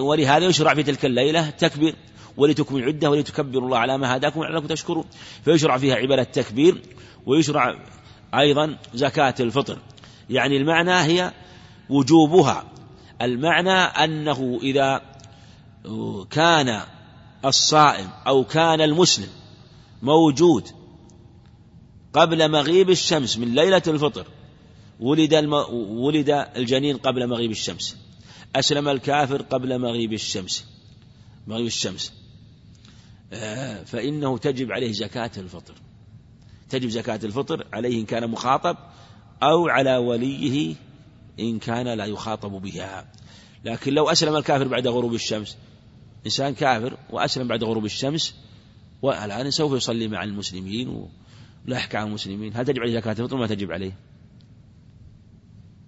B: ولهذا يشرع في تلك الليلة تكبير ولتكمل عدة ولتكبروا الله على ما هداكم لعلكم تشكرون. فيشرع فيها عبادة التكبير ويشرع أيضا زكاة الفطر. يعني المعنى هي وجوبها. المعنى أنه إذا كان الصائم أو كان المسلم موجود قبل مغيب الشمس من ليلة الفطر. ولد الم... ولد الجنين قبل مغيب الشمس. أسلم الكافر قبل مغيب الشمس. مغيب الشمس. آه، فإنه تجب عليه زكاة الفطر. تجب زكاة الفطر عليه إن كان مخاطب أو على وليه إن كان لا يخاطب بها. لكن لو أسلم الكافر بعد غروب الشمس إنسان كافر وأسلم بعد غروب الشمس والآن سوف يصلي مع المسلمين ولا يحكي عن المسلمين. هل تجب عليه زكاة الفطر ما تجب عليه؟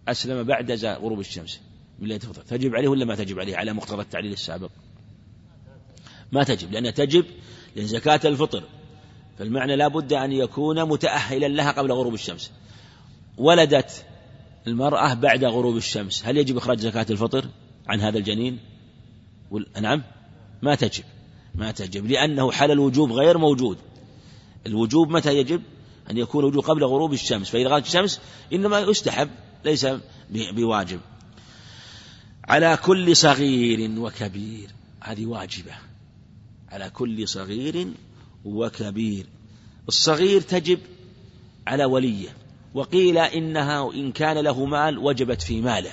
B: أسلم بعد غروب الشمس من ليلة الفطر. تجب عليه ولا ما تجب عليه؟ على مقتضى التعليل السابق. ما تجب لأنها تجب لأن زكاة الفطر. فالمعنى لا بد أن يكون متأهلا لها قبل غروب الشمس. ولدت المرأة بعد غروب الشمس. هل يجب إخراج زكاة الفطر عن هذا الجنين؟ نعم ما تجب. ما تجب لأنه حال الوجوب غير موجود. الوجوب متى يجب؟ أن يكون الوجوب قبل غروب الشمس فإذا غابت الشمس إنما يستحب ليس بواجب. على كل صغير وكبير هذه واجبة. على كل صغير وكبير. الصغير تجب على وليه. وقيل إنها إن كان له مال وجبت في ماله.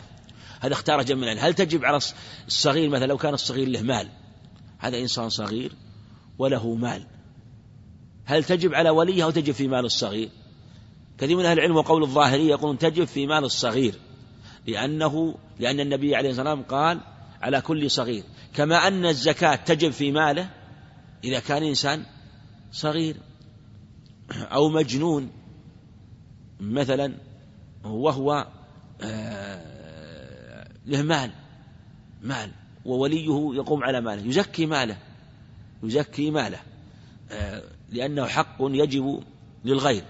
B: هذا اختار جمع هل تجب على الصغير مثلا لو كان الصغير له مال؟ هذا إنسان صغير وله مال. هل تجب على وليه أو تجب في مال الصغير؟ كثير من أهل العلم وقول الظاهري يقولون تجب في مال الصغير لأنه لأن النبي عليه الصلاة والسلام قال على كل صغير كما أن الزكاة تجب في ماله إذا كان إنسان صغير أو مجنون. مثلا وهو آه، له مال مال ووليه يقوم على ماله يزكي ماله يزكي ماله آه، لأنه حق يجب للغير.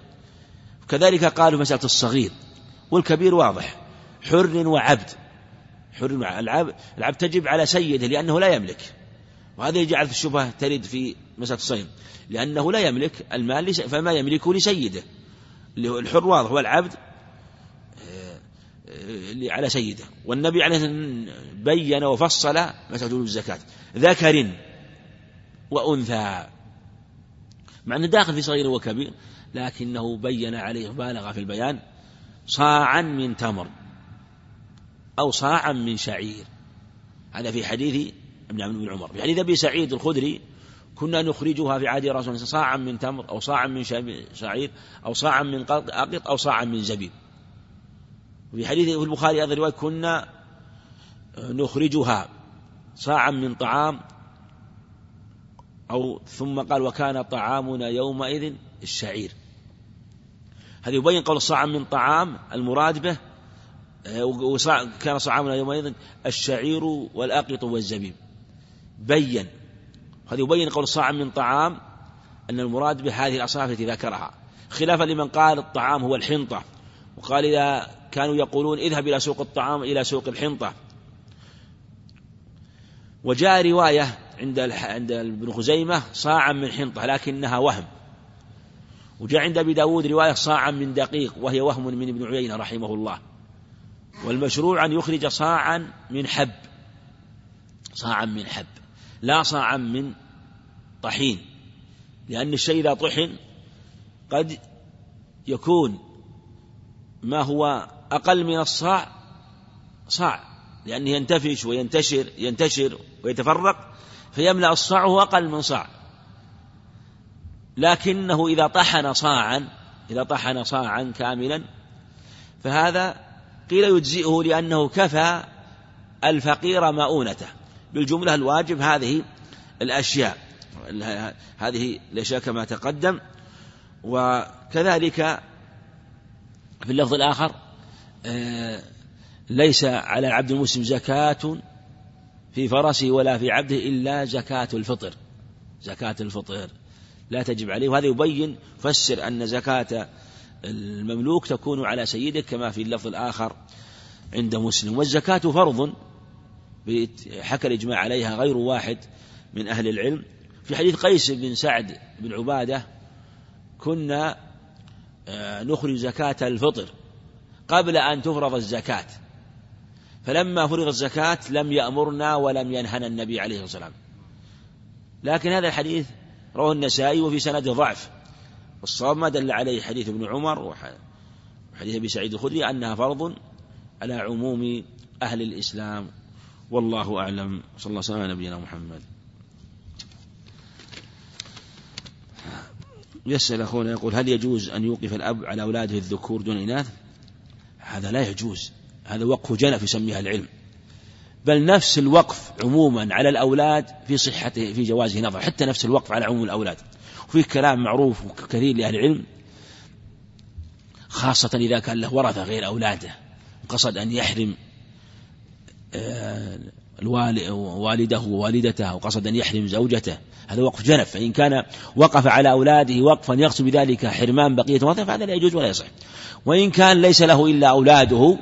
B: كذلك قالوا مسألة الصغير والكبير واضح حر وعبد. حر العبد العبد تجب على سيده لأنه لا يملك. وهذا يجعل في الشبهة ترد في مسألة الصيد لأنه لا يملك المال فما يملكه لسيده. الحر واضح والعبد آه، آه، على سيده. والنبي عليه بين وفصل مسألة الزكاة. ذكر وأنثى مع أنه داخل في صغير وكبير لكنه بين عليه بالغ في البيان صاعا من تمر أو صاعا من شعير. هذا في حديث ابن عمر. في حديث أبي سعيد الخدري كنا نخرجها في عهد رسول الله صاعا من تمر أو صاعا من شعير أو صاعا من أقط أو صاعا من زبيب. في حديث في البخاري هذا الرواية كنا نخرجها صاعا من طعام أو ثم قال وكان طعامنا يومئذ الشعير. هذا يبين قول صاعا من طعام المراد به وكان صعامنا يومئذ الشعير والأقط والزبيب. بين. هذا يبين قول صاع من طعام أن المراد بهذه الأصناف التي ذكرها. خلافا لمن قال الطعام هو الحنطة وقال إذا كانوا يقولون اذهب إلى سوق الطعام إلى سوق الحنطة. وجاء رواية عند عند ابن خزيمة صاعا من حنطة لكنها وهم. وجاء عند أبي داود رواية صاعا من دقيق وهي وهم من ابن عيينة رحمه الله. والمشروع أن يخرج صاعا من حب. صاعا من حب لا صاعا من طحين. لأن الشيء إذا طحن قد يكون ما هو أقل من الصاع صاع. لأنه ينتفش وينتشر ينتشر ويتفرق. فيملأ الصاع أقل من صاع. لكنه إذا طحن صاعا إذا طحن صاعا كاملا فهذا قيل يجزئه لأنه كفى الفقير مؤونته. بالجملة الواجب هذه الأشياء هذه الأشياء كما تقدم. وكذلك في اللفظ الآخر آه، ليس على العبد المسلم زكاة في فرسه ولا في عبده إلا زكاة الفطر. زكاة الفطر. لا تجب عليه. وهذا يبين فسر أن زكاة المملوك تكون على سيده كما في اللفظ الآخر عند مسلم. والزكاة فرض حكى الإجماع عليها غير واحد من أهل العلم. في حديث قيس بن سعد بن عبادة كنا آه، نخرج زكاة الفطر قبل أن تفرض الزكاة. فلما فرض الزكاة لم يأمرنا ولم ينهنا النبي عليه الصلاة والسلام. لكن هذا الحديث رواه النسائي وفي سند ضعف. والصواب ما دل عليه حديث ابن عمر وحديث أبي سعيد الخدري أنها فرض على عموم أهل الإسلام. والله أعلم. صلى الله وسلم على نبينا محمد. يسأل أخونا يقول هل يجوز أن يوقف الأب على أولاده الذكور دون إناث؟ هذا لا يجوز. هذا وقف جنف يسميها العلم. بل نفس الوقف عموما على الأولاد في صحته في جوازه نظر. حتى نفس الوقف على عموم الأولاد. وفي كلام معروف وكثير لأهل العلم خاصة إذا كان له ورثة غير أولاده قصد أن يحرم آه، والده ووالدته وقصد أن يحرم زوجته. هذا وقف جنف. فإن كان وقف على أولاده وقفا يقصد بذلك حرمان بقية ورثة فهذا لا يجوز ولا يصح. وإن كان ليس له إلا أولاده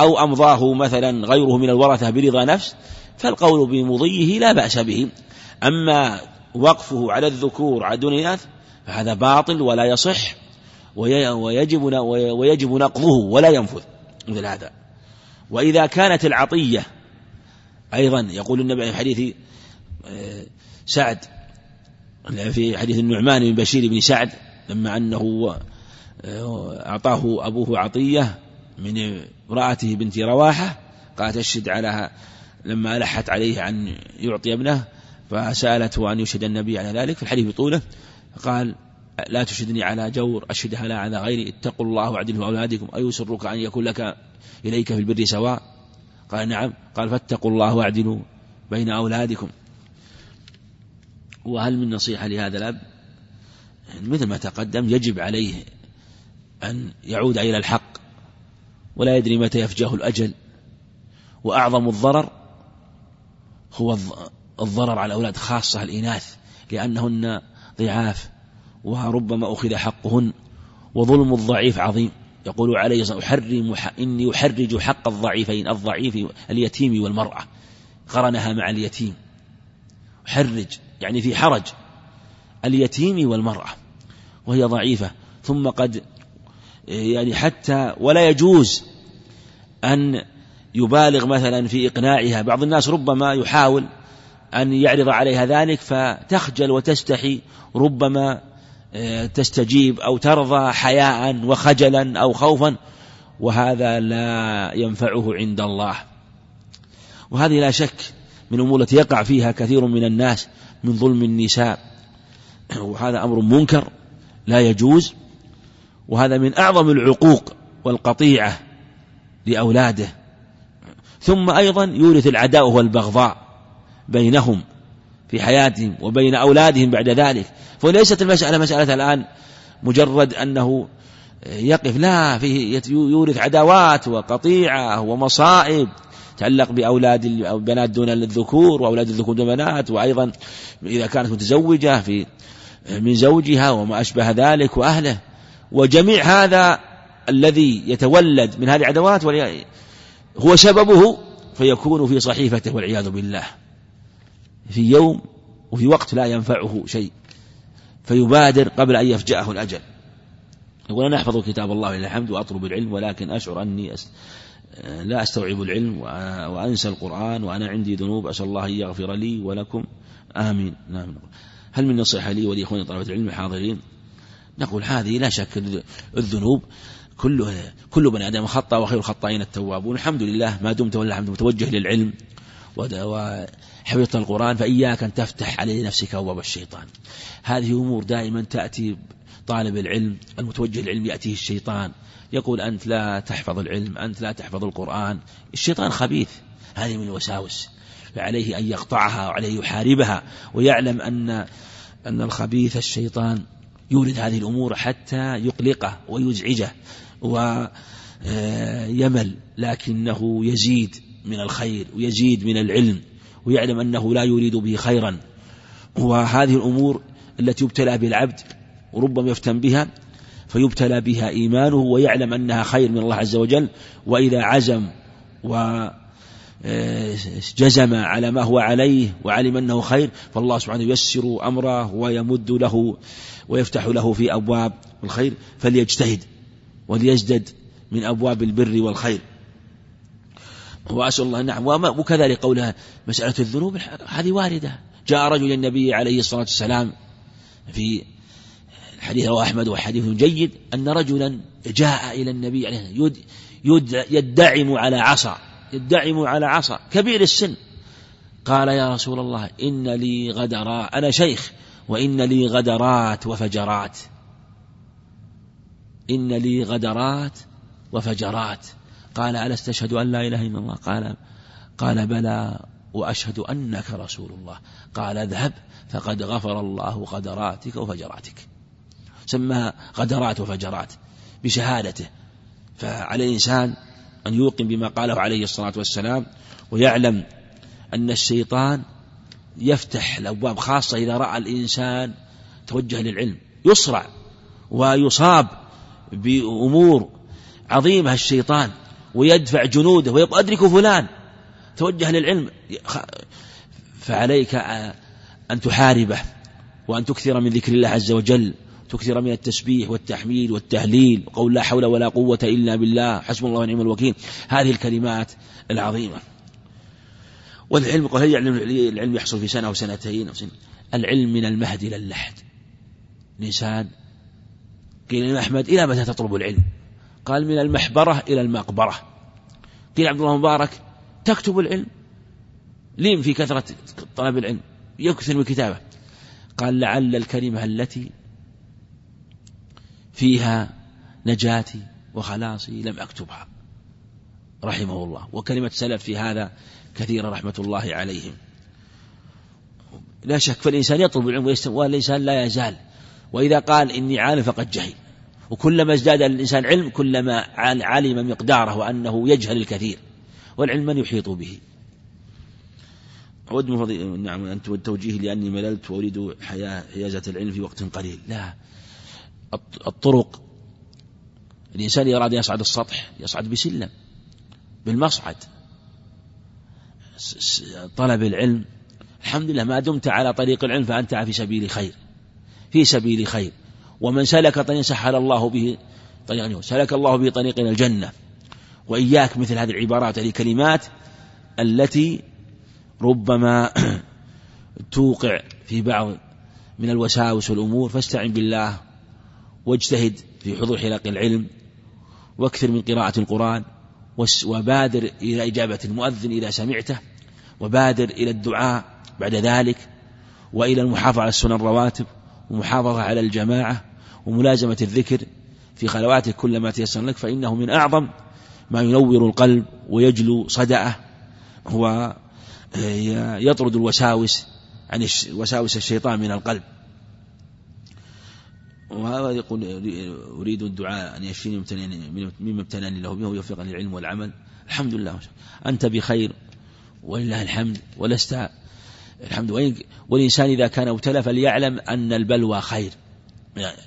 B: أو أمضاه مثلا غيره من الورثة برضا نفس فالقول بمضيه لا بأس به. أما وقفه على الذكور على دون الإناث فهذا باطل ولا يصح ويجب ويجب نقضه ولا ينفذ مثل هذا. وإذا كانت العطية أيضا يقول النبي في حديث آه، سعد في حديث النعمان بن بشير بن سعد لما أنه آه، أعطاه أبوه عطية من امرأته بنت رواحة قالت أشهد على لما ألحت عليه أن يعطي ابنه فسألته أن يشهد النبي على ذلك في الحديث بطوله قال لا تشهدني على جور أشهدها لا على غيري اتقوا الله واعدلوا أولادكم أيسرك أن يكون لك إليك في البر سواء؟ قال نعم. قال فاتقوا الله واعدلوا بين أولادكم. وهل من نصيحة لهذا الأب؟ مثل ما تقدم يجب عليه أن يعود إلى الحق. ولا يدري متى يفجاه الأجل. وأعظم الضرر هو الضرر على الأولاد خاصة الإناث لأنهن ضعاف وربما أخذ حقهن وظلم الضعيف عظيم. يقول عليه الصلاة أحرم إني أحرج حق الضعيفين الضعيف اليتيم والمرأة قرنها مع اليتيم. أحرج يعني في حرج اليتيم والمرأة وهي ضعيفة. ثم قد يعني حتى ولا يجوز أن يبالغ مثلا في إقناعها. بعض الناس ربما يحاول أن يعرض عليها ذلك فتخجل وتستحي ربما آه، تستجيب أو ترضى حياء وخجلا أو خوفا وهذا لا ينفعه عند الله. وهذه لا شك من الأمور التي يقع فيها كثير من الناس من ظلم النساء. وهذا أمر منكر لا يجوز. وهذا من أعظم العقوق والقطيعة. لأولاده. ثم أيضا يورث العداوة والبغضاء بينهم في حياتهم وبين أولادهم بعد ذلك. فليست المسألة مسألة الآن مجرد أنه يقف لا فيه يورث عداوات وقطيعة ومصائب تعلق بأولاد البنات دون الذكور وأولاد الذكور دون البنات وأيضا إذا كانت متزوجة في من زوجها وما أشبه ذلك وأهله. وجميع هذا الذي يتولد من هذه العداوات هو سببه فيكون في صحيفته والعياذ بالله. في يوم وفي وقت لا ينفعه شيء. فيبادر قبل أن يفجأه الأجل. يقول أنا أحفظ كتاب الله لله الحمد وأطلب العلم ولكن أشعر أني. لا أستوعب العلم وأنسى القرآن وأنا عندي ذنوب. أسأل الله أن يغفر لي ولكم. آمين. نعم. هل من نصيحة لي ولإخواني طلبة العلم الحاضرين نقول هذه لا شك الذنوب. كل كل بني آدم خطأ وخير الخطائين التوابون. الحمد لله ما دمت ولا الحمد متوجه للعلم وحفظت القرآن فإياك أن تفتح عليه نفسك أبواب الشيطان. هذه أمور دائما تأتي طالب العلم المتوجه للعلم يأتيه الشيطان. يقول أنت لا تحفظ العلم أنت لا تحفظ القرآن. الشيطان خبيث هذه من الوساوس. فعليه أن يقطعها وعليه يحاربها ويعلم أن أن الخبيث الشيطان يورد هذه الأمور حتى يقلقه ويزعجه. ويمل لكنه يزيد من الخير ويزيد من العلم ويعلم أنه لا يريد به خيرا. وهذه الأمور التي يبتلى بالعبد وربما يفتن بها فيبتلى بها إيمانه ويعلم أنها خير من الله عز وجل. وإذا عزم وجزم على ما هو عليه وعلم أنه خير فالله سبحانه ييسر أمره ويمد له ويفتح له في أبواب الخير فليجتهد. وليزدد من أبواب البر والخير. وأسأل الله نعم وكذلك قولها مسألة الذنوب. هذه واردة. جاء رجل النبي عليه الصلاة والسلام في الحديث رواه أحمد وحديث جيد أن رجلا جاء إلى النبي عليه يد يدعم على عصا. يدعم على عصا. كبير السن. قال يا رسول الله إن لي غدراء أنا شيخ. وإن لي غدرات وفجرات. إن لي غدرات وفجرات. قال ألست تشهد أن لا إله إلا الله؟ قال قال بلى وأشهد أنك رسول الله. قال اذهب فقد غفر الله غدراتك وفجراتك. سماها غدرات وفجرات بشهادته. فعلى الإنسان أن يوقن بما قاله عليه الصلاة والسلام ويعلم أن الشيطان يفتح الأبواب خاصة إذا رأى الإنسان توجه للعلم يصرع ويصاب بأمور عظيمة الشيطان ويدفع جنوده ويقول أدرك فلان. توجه للعلم. فعليك أن تحاربه وأن تكثر من ذكر الله عز وجل تكثر من التسبيح والتحميد والتهليل وقول لا حول ولا قوة إلا بالله حسب الله ونعم الوكيل. هذه الكلمات العظيمة. والعلم قال هل العلم يحصل في سنة أو سنتين أو سنة. العلم من المهد إلى اللحد. الإنسان قيل الإمام أحمد إلى متى تطلب العلم؟ قال من المحبرة إلى المقبرة. قيل عبد الله مبارك تكتب العلم. لين في كثرة طلب العلم؟ يكثر من كتابه. قال لعل الكلمة التي فيها نجاتي وخلاصي لم أكتبها. رحمه الله. وكلمة سلف في هذا كثيرة رحمة الله عليهم. لا شك فالإنسان يطلب العلم والإنسان لا يزال وإذا قال إني عالم فقد جهل. وكلما ازداد الإنسان علم كلما علم مقداره وأنه يجهل الكثير. والعلم من يحيط به. أود من. نعم أن التوجيه لأني مللت وأريد حياة حيازة العلم في وقت قليل. لا. الطرق. الإنسان إذا أراد يصعد السطح يصعد بسلم بالمصعد. طلب العلم. الحمد لله ما دمت على طريق العلم فأنت في سبيل خير. في سبيل خير. ومن سلك طريقا سهل الله به طريقا سلك الله به طريق إلى الجنة وإياك مثل هذه العبارات هذه الكلمات التي ربما توقع في بعض من الوساوس والأمور. فاستعن بالله واجتهد في حضور حلق العلم وأكثر من قراءة القرآن وبادر إلى إجابة المؤذن إذا سمعته وبادر إلى الدعاء بعد ذلك وإلى المحافظة على السنن الرواتب. ومحافظة على الجماعة وملازمة الذكر في خلواتك كلما تيسر لك فإنه من أعظم ما ينور القلب ويجلو صدأه. ويطرد الوساوس عن وساوس الشيطان من القلب. وهذا يقول أريد الدعاء أن يشفيني مما ابتلاني له به ويوفقني العلم والعمل. الحمد لله أنت بخير ولله الحمد ولست الحمد والإنسان إذا كان ابتلى فليعلم أن البلوى خير.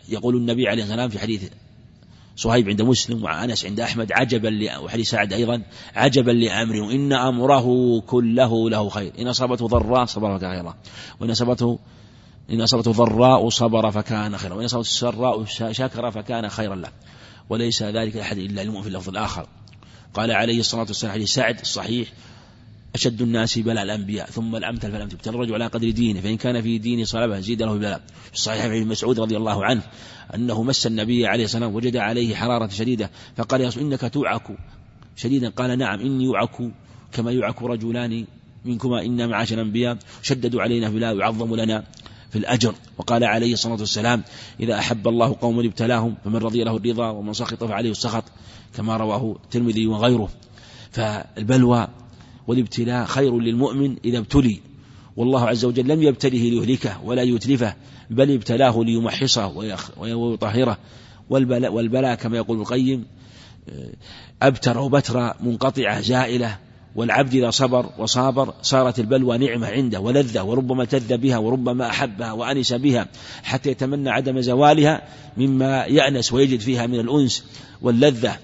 B: يقول النبي عليه الصلاة والسلام في حديث صهيب عند مسلم وأنس عند أحمد عجبا وحديث سعد أيضا عجبا لأمره إن أمره كله له خير. إن أصابته ضراء صبر فكان خيرا وإن أصابته إن أصابته ضراء صبر فكان خيرا وإن أصابته سراء شكر فكان خيرا له. وليس ذلك لأحد إلا المؤمن في اللفظ الآخر. قال عليه الصلاة والسلام حديث سعد الصحيح أشد الناس بلاء الأنبياء ثم الأمثل فالأمثل ابتلى الرجل على قدر دينه فإن كان في دينه صلبة زيد له بلاء. في الصحيح عن مسعود رضي الله عنه أنه مس النبي عليه الصلاة والسلام وجد عليه حرارة شديدة فقال يا رسول إنك توعك. شديدا قال نعم إني يوعك كما يوعك رجلان منكما إنا معاشر الأنبياء. شددوا علينا بلا يعظم لنا في الأجر. وقال عليه الصلاة والسلام إذا أحب الله قوما ابتلاهم فمن رضي له الرضا ومن سخط فعليه السخط كما رواه الترمذي وغيره. فالبلوى والابتلاء خير للمؤمن إذا ابتلي. والله عز وجل لم يبتله ليهلكه ولا يتلفه بل ابتلاه ليمحصه ويطهره. والبلاء, والبلاء كما يقول القيم أبتر وبتر منقطعة زائلة والعبد إذا صبر وصابر صارت البلوى نعمة عنده ولذة وربما تذ بها وربما أحبها وأنس بها حتى يتمنى عدم زوالها مما يأنس ويجد فيها من الأنس واللذة.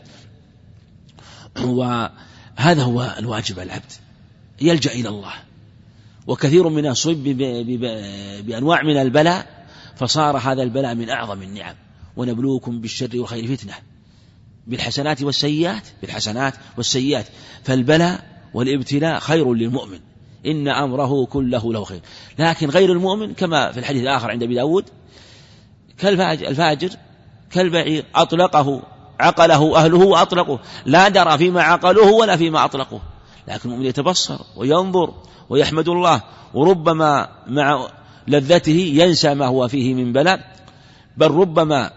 B: وهذا هو الواجب العبد يلجأ إلى الله. وكثير من صب بأنواع من البلاء فصار هذا البلاء من أعظم النعم. ونبلوكم بالشر والخير فتنة. بالحسنات والسيئات بالحسنات والسيئات. فالبلاء والابتلاء خير للمؤمن. إن أمره كله له خير. لكن غير المؤمن كما في الحديث الآخر عند أبي داود كالفاجر الفاجر كالبعير أطلقه عقله أهله وأطلقه. لا درى فيما عقلوه ولا فيما أطلقوه. لكن المؤمن يتبصر وينظر ويحمد الله وربما مع لذته ينسى ما هو فيه من بلاء بل ربما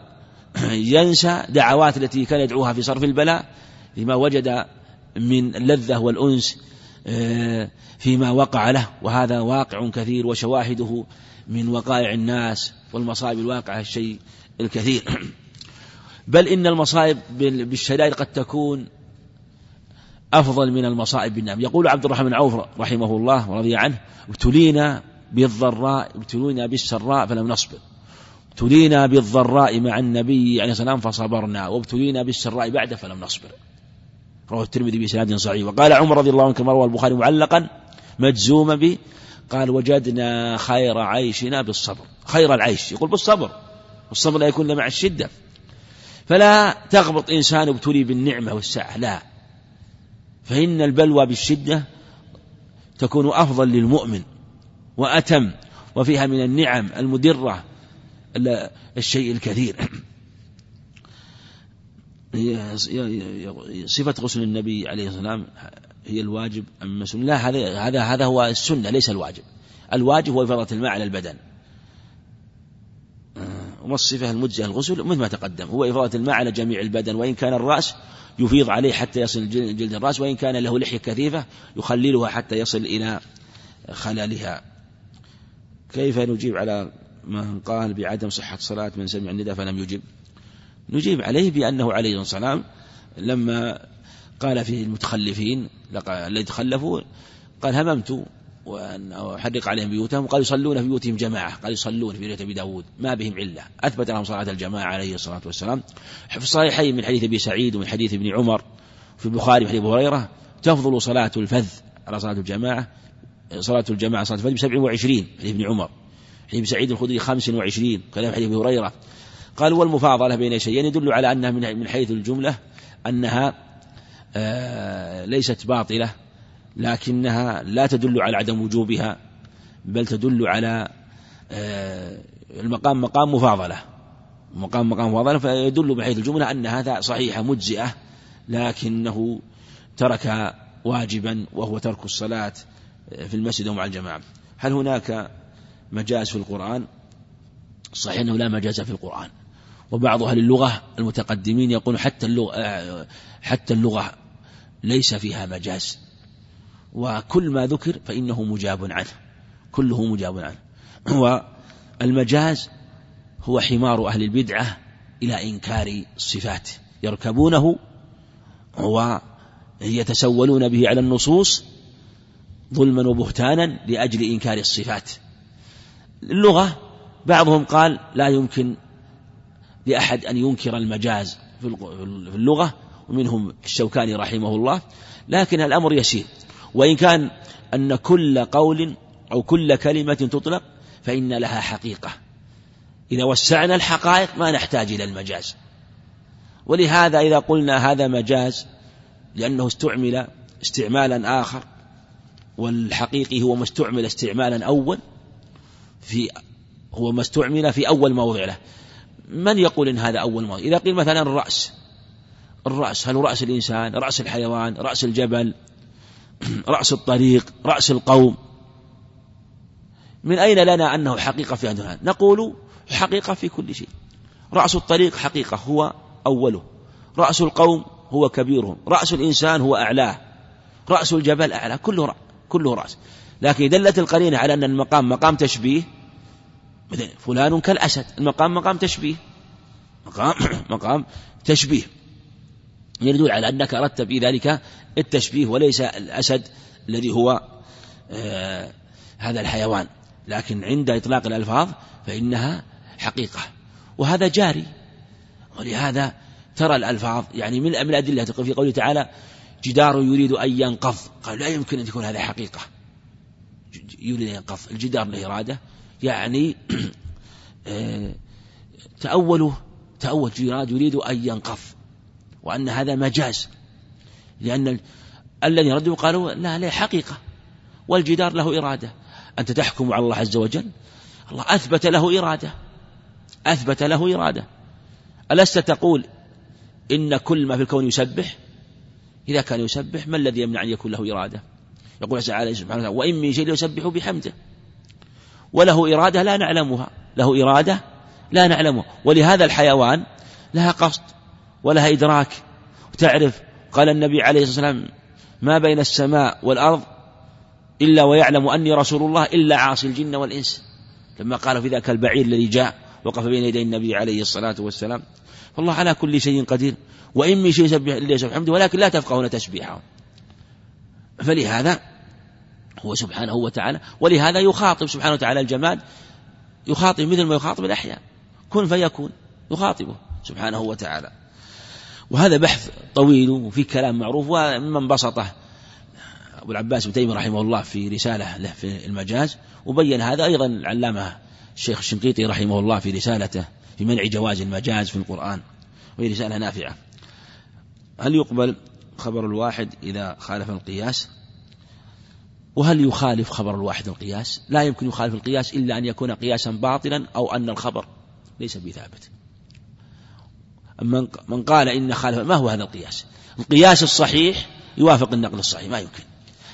B: ينسى دعوات التي كان يدعوها في صرف البلاء لما وجد من اللذة والأنس آه، فيما وقع له. وهذا واقع كثير وشواهده من وقائع الناس والمصائب الواقعة الشيء الكثير. بل إن المصائب بالشدائد قد تكون أفضل من المصائب بالنعم. يقول عبد الرحمن بن عوف رحمه الله ورضي عنه ابتلينا بالضراء ابتلينا بالسراء فلم نصبر. ابتلينا بالضراء مع النبي عليه والسلام فصبرنا وابتلينا بالسراء بعده فلم نصبر. رواه الترمذي بإسناد صحيح. وقال عمر رضي الله عنه كما روى البخاري معلقا مجزوما به قال وجدنا خير عيشنا بالصبر. خير العيش. يقول بالصبر. والصبر لا يكون مع الشدة. فلا تغبط إنسان ابتلي بالنعمة والسعة لا. فإن البلوى بالشدة تكون أفضل للمؤمن وأتم وفيها من النعم المدرة الشيء الكثير. صفة غسل النبي عليه الصلاة والسلام هي الواجب أم لا هذا هذا هذا هو السنة ليس الواجب. الواجب هو إفاضة الماء على البدن. وما الصفة المجزئة الغسل مثل ما تقدم. هو إفاضة الماء على جميع البدن وإن كان الرأس يفيض عليه حتى يصل جلد الرأس وإن كان له لحية كثيفة يخللها حتى يصل إلى خلالها. كيف نجيب على من قال بعدم صحة صلاة من سمع النداء فلم يجب؟ نجيب عليه بأنه عليه الصلاة لما قال في المتخلفين الذي تخلفوا قال هممت وحرق عليهم بيوتهم قال يصلون في بيوتهم جماعة قال يصلون في بيوت أبي داود ما بهم علة أثبت لهم صلاة الجماعة عليه الصلاة والسلام. في الصحيحين من حديث أبي سعيد ومن حديث ابن عمر في البخاري في حديث أبي هريرة تفضل صلاة الفذ على صلاة الجماعة صلاة الجماعة صلاة الفذ بسبع وعشرين حديث ابن عمر. حديث سعيد الخدري خمس وعشرين كلام حديث أبي هريرة. قال والمفاضلة بين شيئين يدل على أنها من حيث الجملة أنها آه، ليست باطلة. لكنها لا تدل على عدم وجوبها بل تدل على آه، المقام مقام مفاضلة. مقام مقام مفاضلة فيدل بحيث الجملة أن هذا صحيحة مجزئة لكنه ترك واجبا وهو ترك الصلاة في المسجد ومع الجماعة. هل هناك مجاز في القرآن؟ صحيح أنه لا مجاز في القرآن. وبعض أهل اللغة المتقدمين يقول حتى اللغة حتى اللغة ليس فيها مجاز. وكل ما ذكر فإنه مجاب عنه كله مجاب عنه. والمجاز هو حمار أهل البدعة إلى إنكار الصفات يركبونه ويتسولون به على النصوص ظلما وبهتانا لأجل إنكار الصفات. اللغة بعضهم قال لا يمكن لأحد أن ينكر المجاز في اللغة ومنهم الشوكاني رحمه الله لكن الأمر يسير. وإن كان أن كل قول أو كل كلمة تطلق فإن لها حقيقة. إذا وسعنا الحقائق ما نحتاج إلى المجاز. ولهذا إذا قلنا هذا مجاز لأنه استعمل استعمالا آخر والحقيقي هو ما استعمل استعمالا أول في هو ما استعمل في أول موضع له. من يقول إن هذا أول موضع؟ إذا قيل مثلا الرأس. الرأس هل رأس الإنسان رأس الحيوان رأس الجبل؟ رأس الطريق رأس القوم. من أين لنا أنه حقيقة في هذا نقول حقيقة في كل شيء. رأس الطريق حقيقة هو أوله. رأس القوم هو كبيرهم. رأس الإنسان هو أعلاه. رأس الجبل أعلى. كله رأس كله رأس. لكن دلت القرينة على أن المقام مقام تشبيه. فلان كالأسد. المقام مقام تشبيه. مقام مقام تشبيه. يدل على أنك أردت في ذلك التشبيه وليس الأسد الذي هو آه هذا الحيوان. لكن عند إطلاق الألفاظ فإنها حقيقة. وهذا جاري. ولهذا ترى الألفاظ يعني من الأدلة في قوله تعالى جدار يريد أن ينقض قال لا يمكن أن تكون هذه حقيقة يريد أن ينقض. الجدار له إرادة. يعني آه، تأوله تأول جراد يريد أن ينقض. وأن هذا مجاز. لأن الذي ردوا قالوا لا لا حقيقة. والجدار له إرادة. أنت تحكم على الله عز وجل؟ الله أثبت له إرادة. أثبت له إرادة. ألست تقول إن كل ما في الكون يسبح؟ إذا كان يسبح ما الذي يمنع أن يكون له إرادة؟ يقول تعالى سبحانه وتعالى وإن من شيء يسبح بحمده. وله إرادة لا نعلمها. له إرادة لا نعلمها. ولهذا الحيوان لها قصد ولها إدراك. وتعرف قال النبي عليه الصلاة والسلام ما بين السماء والأرض إلا ويعلم أني رسول الله إلا عاصي الجن والإنس. لما قال في ذاك البعير الذي جاء وقف بين يدي النبي عليه الصلاة والسلام. فالله على كل شيء قدير. وإن من شيء يسبح إلا يسبح حمده ولكن لا تفقهون تسبيحه. فلهذا هو سبحانه وتعالى ولهذا يخاطب سبحانه وتعالى الجماد يخاطب مثل ما يخاطب الأحياء. كن فيكون يخاطبه سبحانه وتعالى. وهذا بحث طويل وفي كلام معروف ومن بسطه. أبو العباس بن تيمية رحمه الله في رسالة له في المجاز وبين هذا أيضا العلامة الشيخ الشنقيطي رحمه الله في رسالته في منع جواز المجاز في القرآن وهي رسالة نافعة. هل يقبل خبر الواحد إذا خالف القياس؟ وهل يخالف خبر الواحد القياس؟ لا يمكن يخالف القياس إلا أن يكون قياسا باطلا أو أن الخبر ليس بثابت. من قال إن خالف ما هو هذا القياس؟ القياس الصحيح يوافق النقل الصحيح ما يمكن.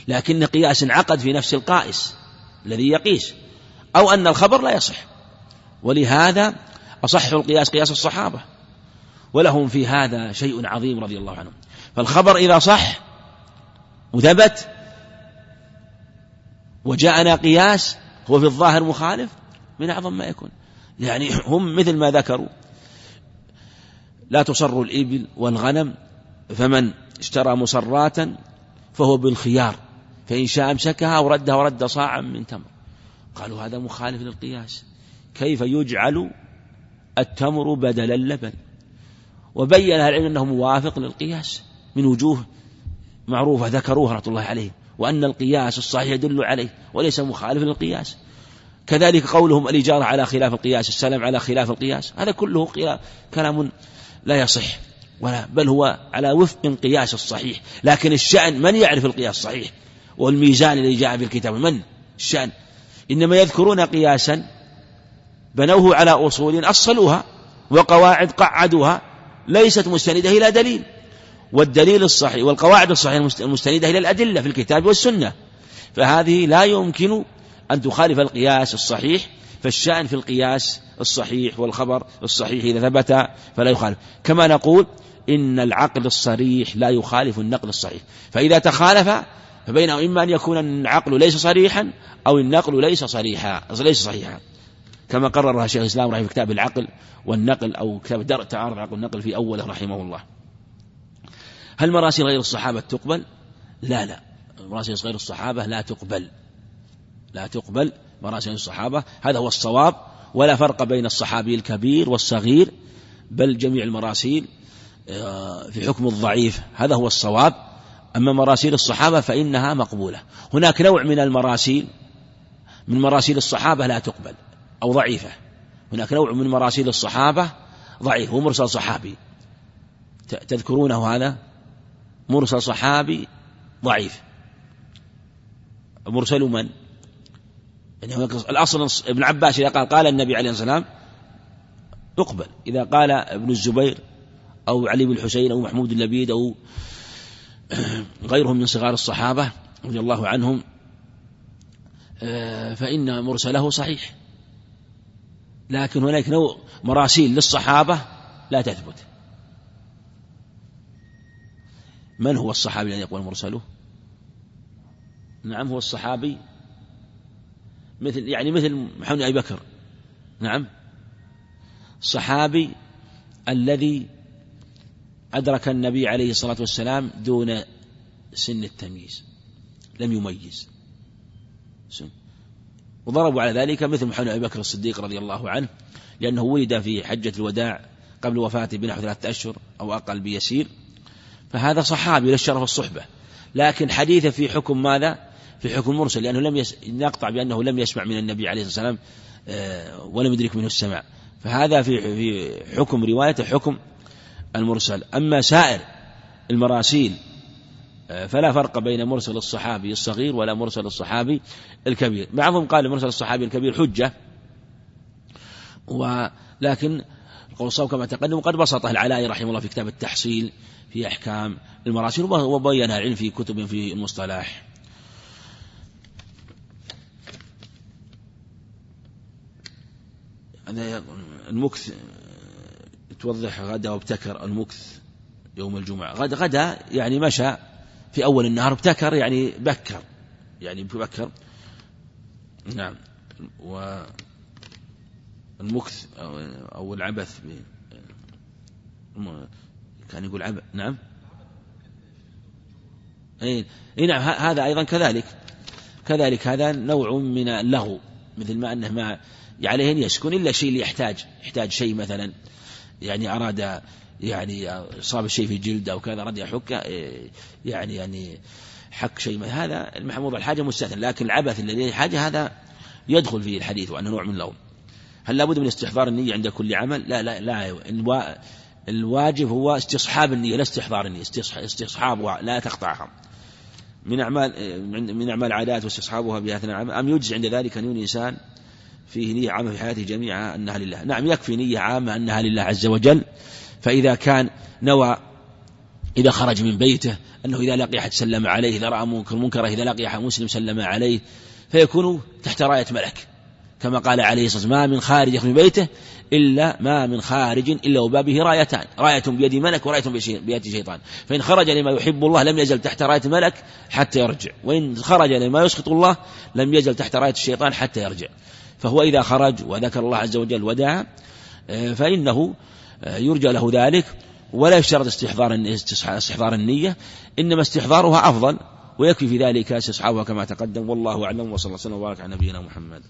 B: لكن قياس عقد في نفس القائس الذي يقيس أو أن الخبر لا يصح. ولهذا أصح القياس قياس الصحابة. ولهم في هذا شيء عظيم رضي الله عنهم. فالخبر إذا صح وثبت وجاءنا قياس هو في الظاهر مخالف من أعظم ما يكون. يعني هم مثل ما ذكروا لا تصر الإبل والغنم فمن اشترى مصرات فهو بالخيار فإن شاء أمسكها وردها ورد صاعا من تمر. قالوا هذا مخالف للقياس. كيف يجعل التمر بدل اللبن؟ وبين أهل العلم أنه موافق للقياس من وجوه معروفة ذكروها رحمة الله عليه وأن القياس الصحيح يدل عليه وليس مخالف للقياس. كذلك قولهم الإجارة على خلاف القياس السلام على خلاف القياس هذا كله كلام لا يصح. ولا بل هو على وفق قياس الصحيح. لكن الشأن من يعرف القياس الصحيح؟ والميزان الذي جاء في الكتاب. من؟ الشأن. إنما يذكرون قياسا. بنوه على أصول أصلوها وقواعد قعدوها ليست مستندة إلى دليل. والدليل الصحيح والقواعد الصحيحة المستندة إلى الأدلة في الكتاب والسنة. فهذه لا يمكن أن تخالف القياس الصحيح فالشأن في القياس الصحيح والخبر الصحيح إذا ثبت فلا يخالف. كما نقول إن العقل الصريح لا يخالف النقل الصحيح. فإذا تخالف فبينه إما أن يكون العقل ليس صريحا أو النقل ليس صريحا ليس صحيحا. كما قررها شيخ الإسلام رحمه في كتاب العقل والنقل أو كتاب درء تعارض العقل والنقل في أوله رحمه الله. هل مراسيل غير الصحابة تقبل؟ لا لا. مراسيل غير الصحابة لا تقبل. لا تقبل مراسيل الصحابة. هذا هو الصواب ولا فرق بين الصحابي الكبير والصغير بل جميع المراسيل آه، في حكم الضعيف. هذا هو الصواب. أما مراسيل الصحابة فإنها مقبولة. هناك نوع من المراسيل من مراسيل الصحابة لا تقبل أو ضعيفة. هناك نوع من مراسيل الصحابة ضعيف هو مرسل صحابي. تذكرونه هذا؟ مرسل صحابي ضعيف. مرسل من؟ يعني الأصل ابن عباس إذا قال قال النبي عليه الصلاة والسلام يقبل إذا قال ابن الزبير أو علي بن الحسين أو محمود اللبيد أو غيرهم من صغار الصحابة رضي الله عنهم آه، فإن مرسله صحيح. لكن هناك نوع مراسيل للصحابة لا تثبت. من هو الصحابي الذي يقول مرسله؟ نعم هو الصحابي مثل يعني مثل محمد أبي بكر. نعم. الصحابي الذي أدرك النبي عليه الصلاة والسلام دون سن التمييز. لم يميز. سن وضربوا على ذلك مثل محمد أبي بكر الصديق رضي الله عنه لأنه ولد في حجة الوداع قبل وفاته بنحو ثلاثة أشهر أو أقل بيسير. فهذا صحابي للشرف الصحبة. لكن حديثه في حكم ماذا؟ في حكم مرسل لأنه لم يس... نقطع بأنه لم يسمع من النبي عليه الصلاة والسلام آه، ولم يدرك منه السماع. فهذا في في حكم روايته حكم المرسل. أما سائر المراسيل آه، فلا فرق بين مرسل الصحابي الصغير ولا مرسل الصحابي الكبير. بعضهم قال مرسل الصحابي الكبير حجة ولكن القول الصواب كما تقدم قد بسطه العلائي رحمه الله في كتاب التحصيل في أحكام المراسيل وبينها العلم في كتب في المصطلح. هذا المكث توضح غدا وابتكر المكث يوم الجمعة. غدا غدا يعني مشى في أول النهار ابتكر يعني بكر يعني بكر. نعم. والمكث أو العبث كان يقول عبث نعم. إي نعم هذا أيضا كذلك. كذلك هذا نوع من اللغو مثل ما أنه ما عليه ان يسكن إلا شيء اللي يحتاج يحتاج شيء مثلا يعني أراد يعني اصاب الشيء في جلده أو كذا اراد يحك يعني يعني حك شيء هذا المحمود الحاجة مستثنى لكن العبث الذي حاجة هذا يدخل فيه الحديث وأنه نوع من اللوم هل لابد من استحضار النية عند كل عمل؟ لا لا لا الواجب هو استصحاب النية لا استحضار النية استصحابها لا تقطعها من أعمال من أعمال العادات واستصحابها بأثناء العمل أم يجزي عند ذلك أن يكون الإنسان فيه نية عامة في حياته جميعا أنها لله. نعم يكفي نية عامة أنها لله عز وجل. فإذا كان نوى إذا خرج من بيته أنه إذا لقي أحد سلم عليه إذا رأى منكر منكره إذا لقي أحد مسلم سلم عليه فيكون تحت راية ملك. كما قال عليه الصلاة والسلام ما من خارج من بيته إلا ما من خارج إلا وبابه رايتان. راية بيد ملك وراية بيد شيطان. فإن خرج لما يحب الله لم يزل تحت راية الملك حتى يرجع. وإن خرج لما يسخط الله لم يزل تحت راية الشيطان حتى يرجع. فهو إذا خرج وذكر الله عز وجل ودعا آه، فإنه آه، يرجى له ذلك ولا يشترط استحضار استحضار النية إنما استحضارها أفضل ويكفي في ذلك استصحابها كما تقدم والله أعلم وصلى الله وسلم وبارك على نبينا محمد.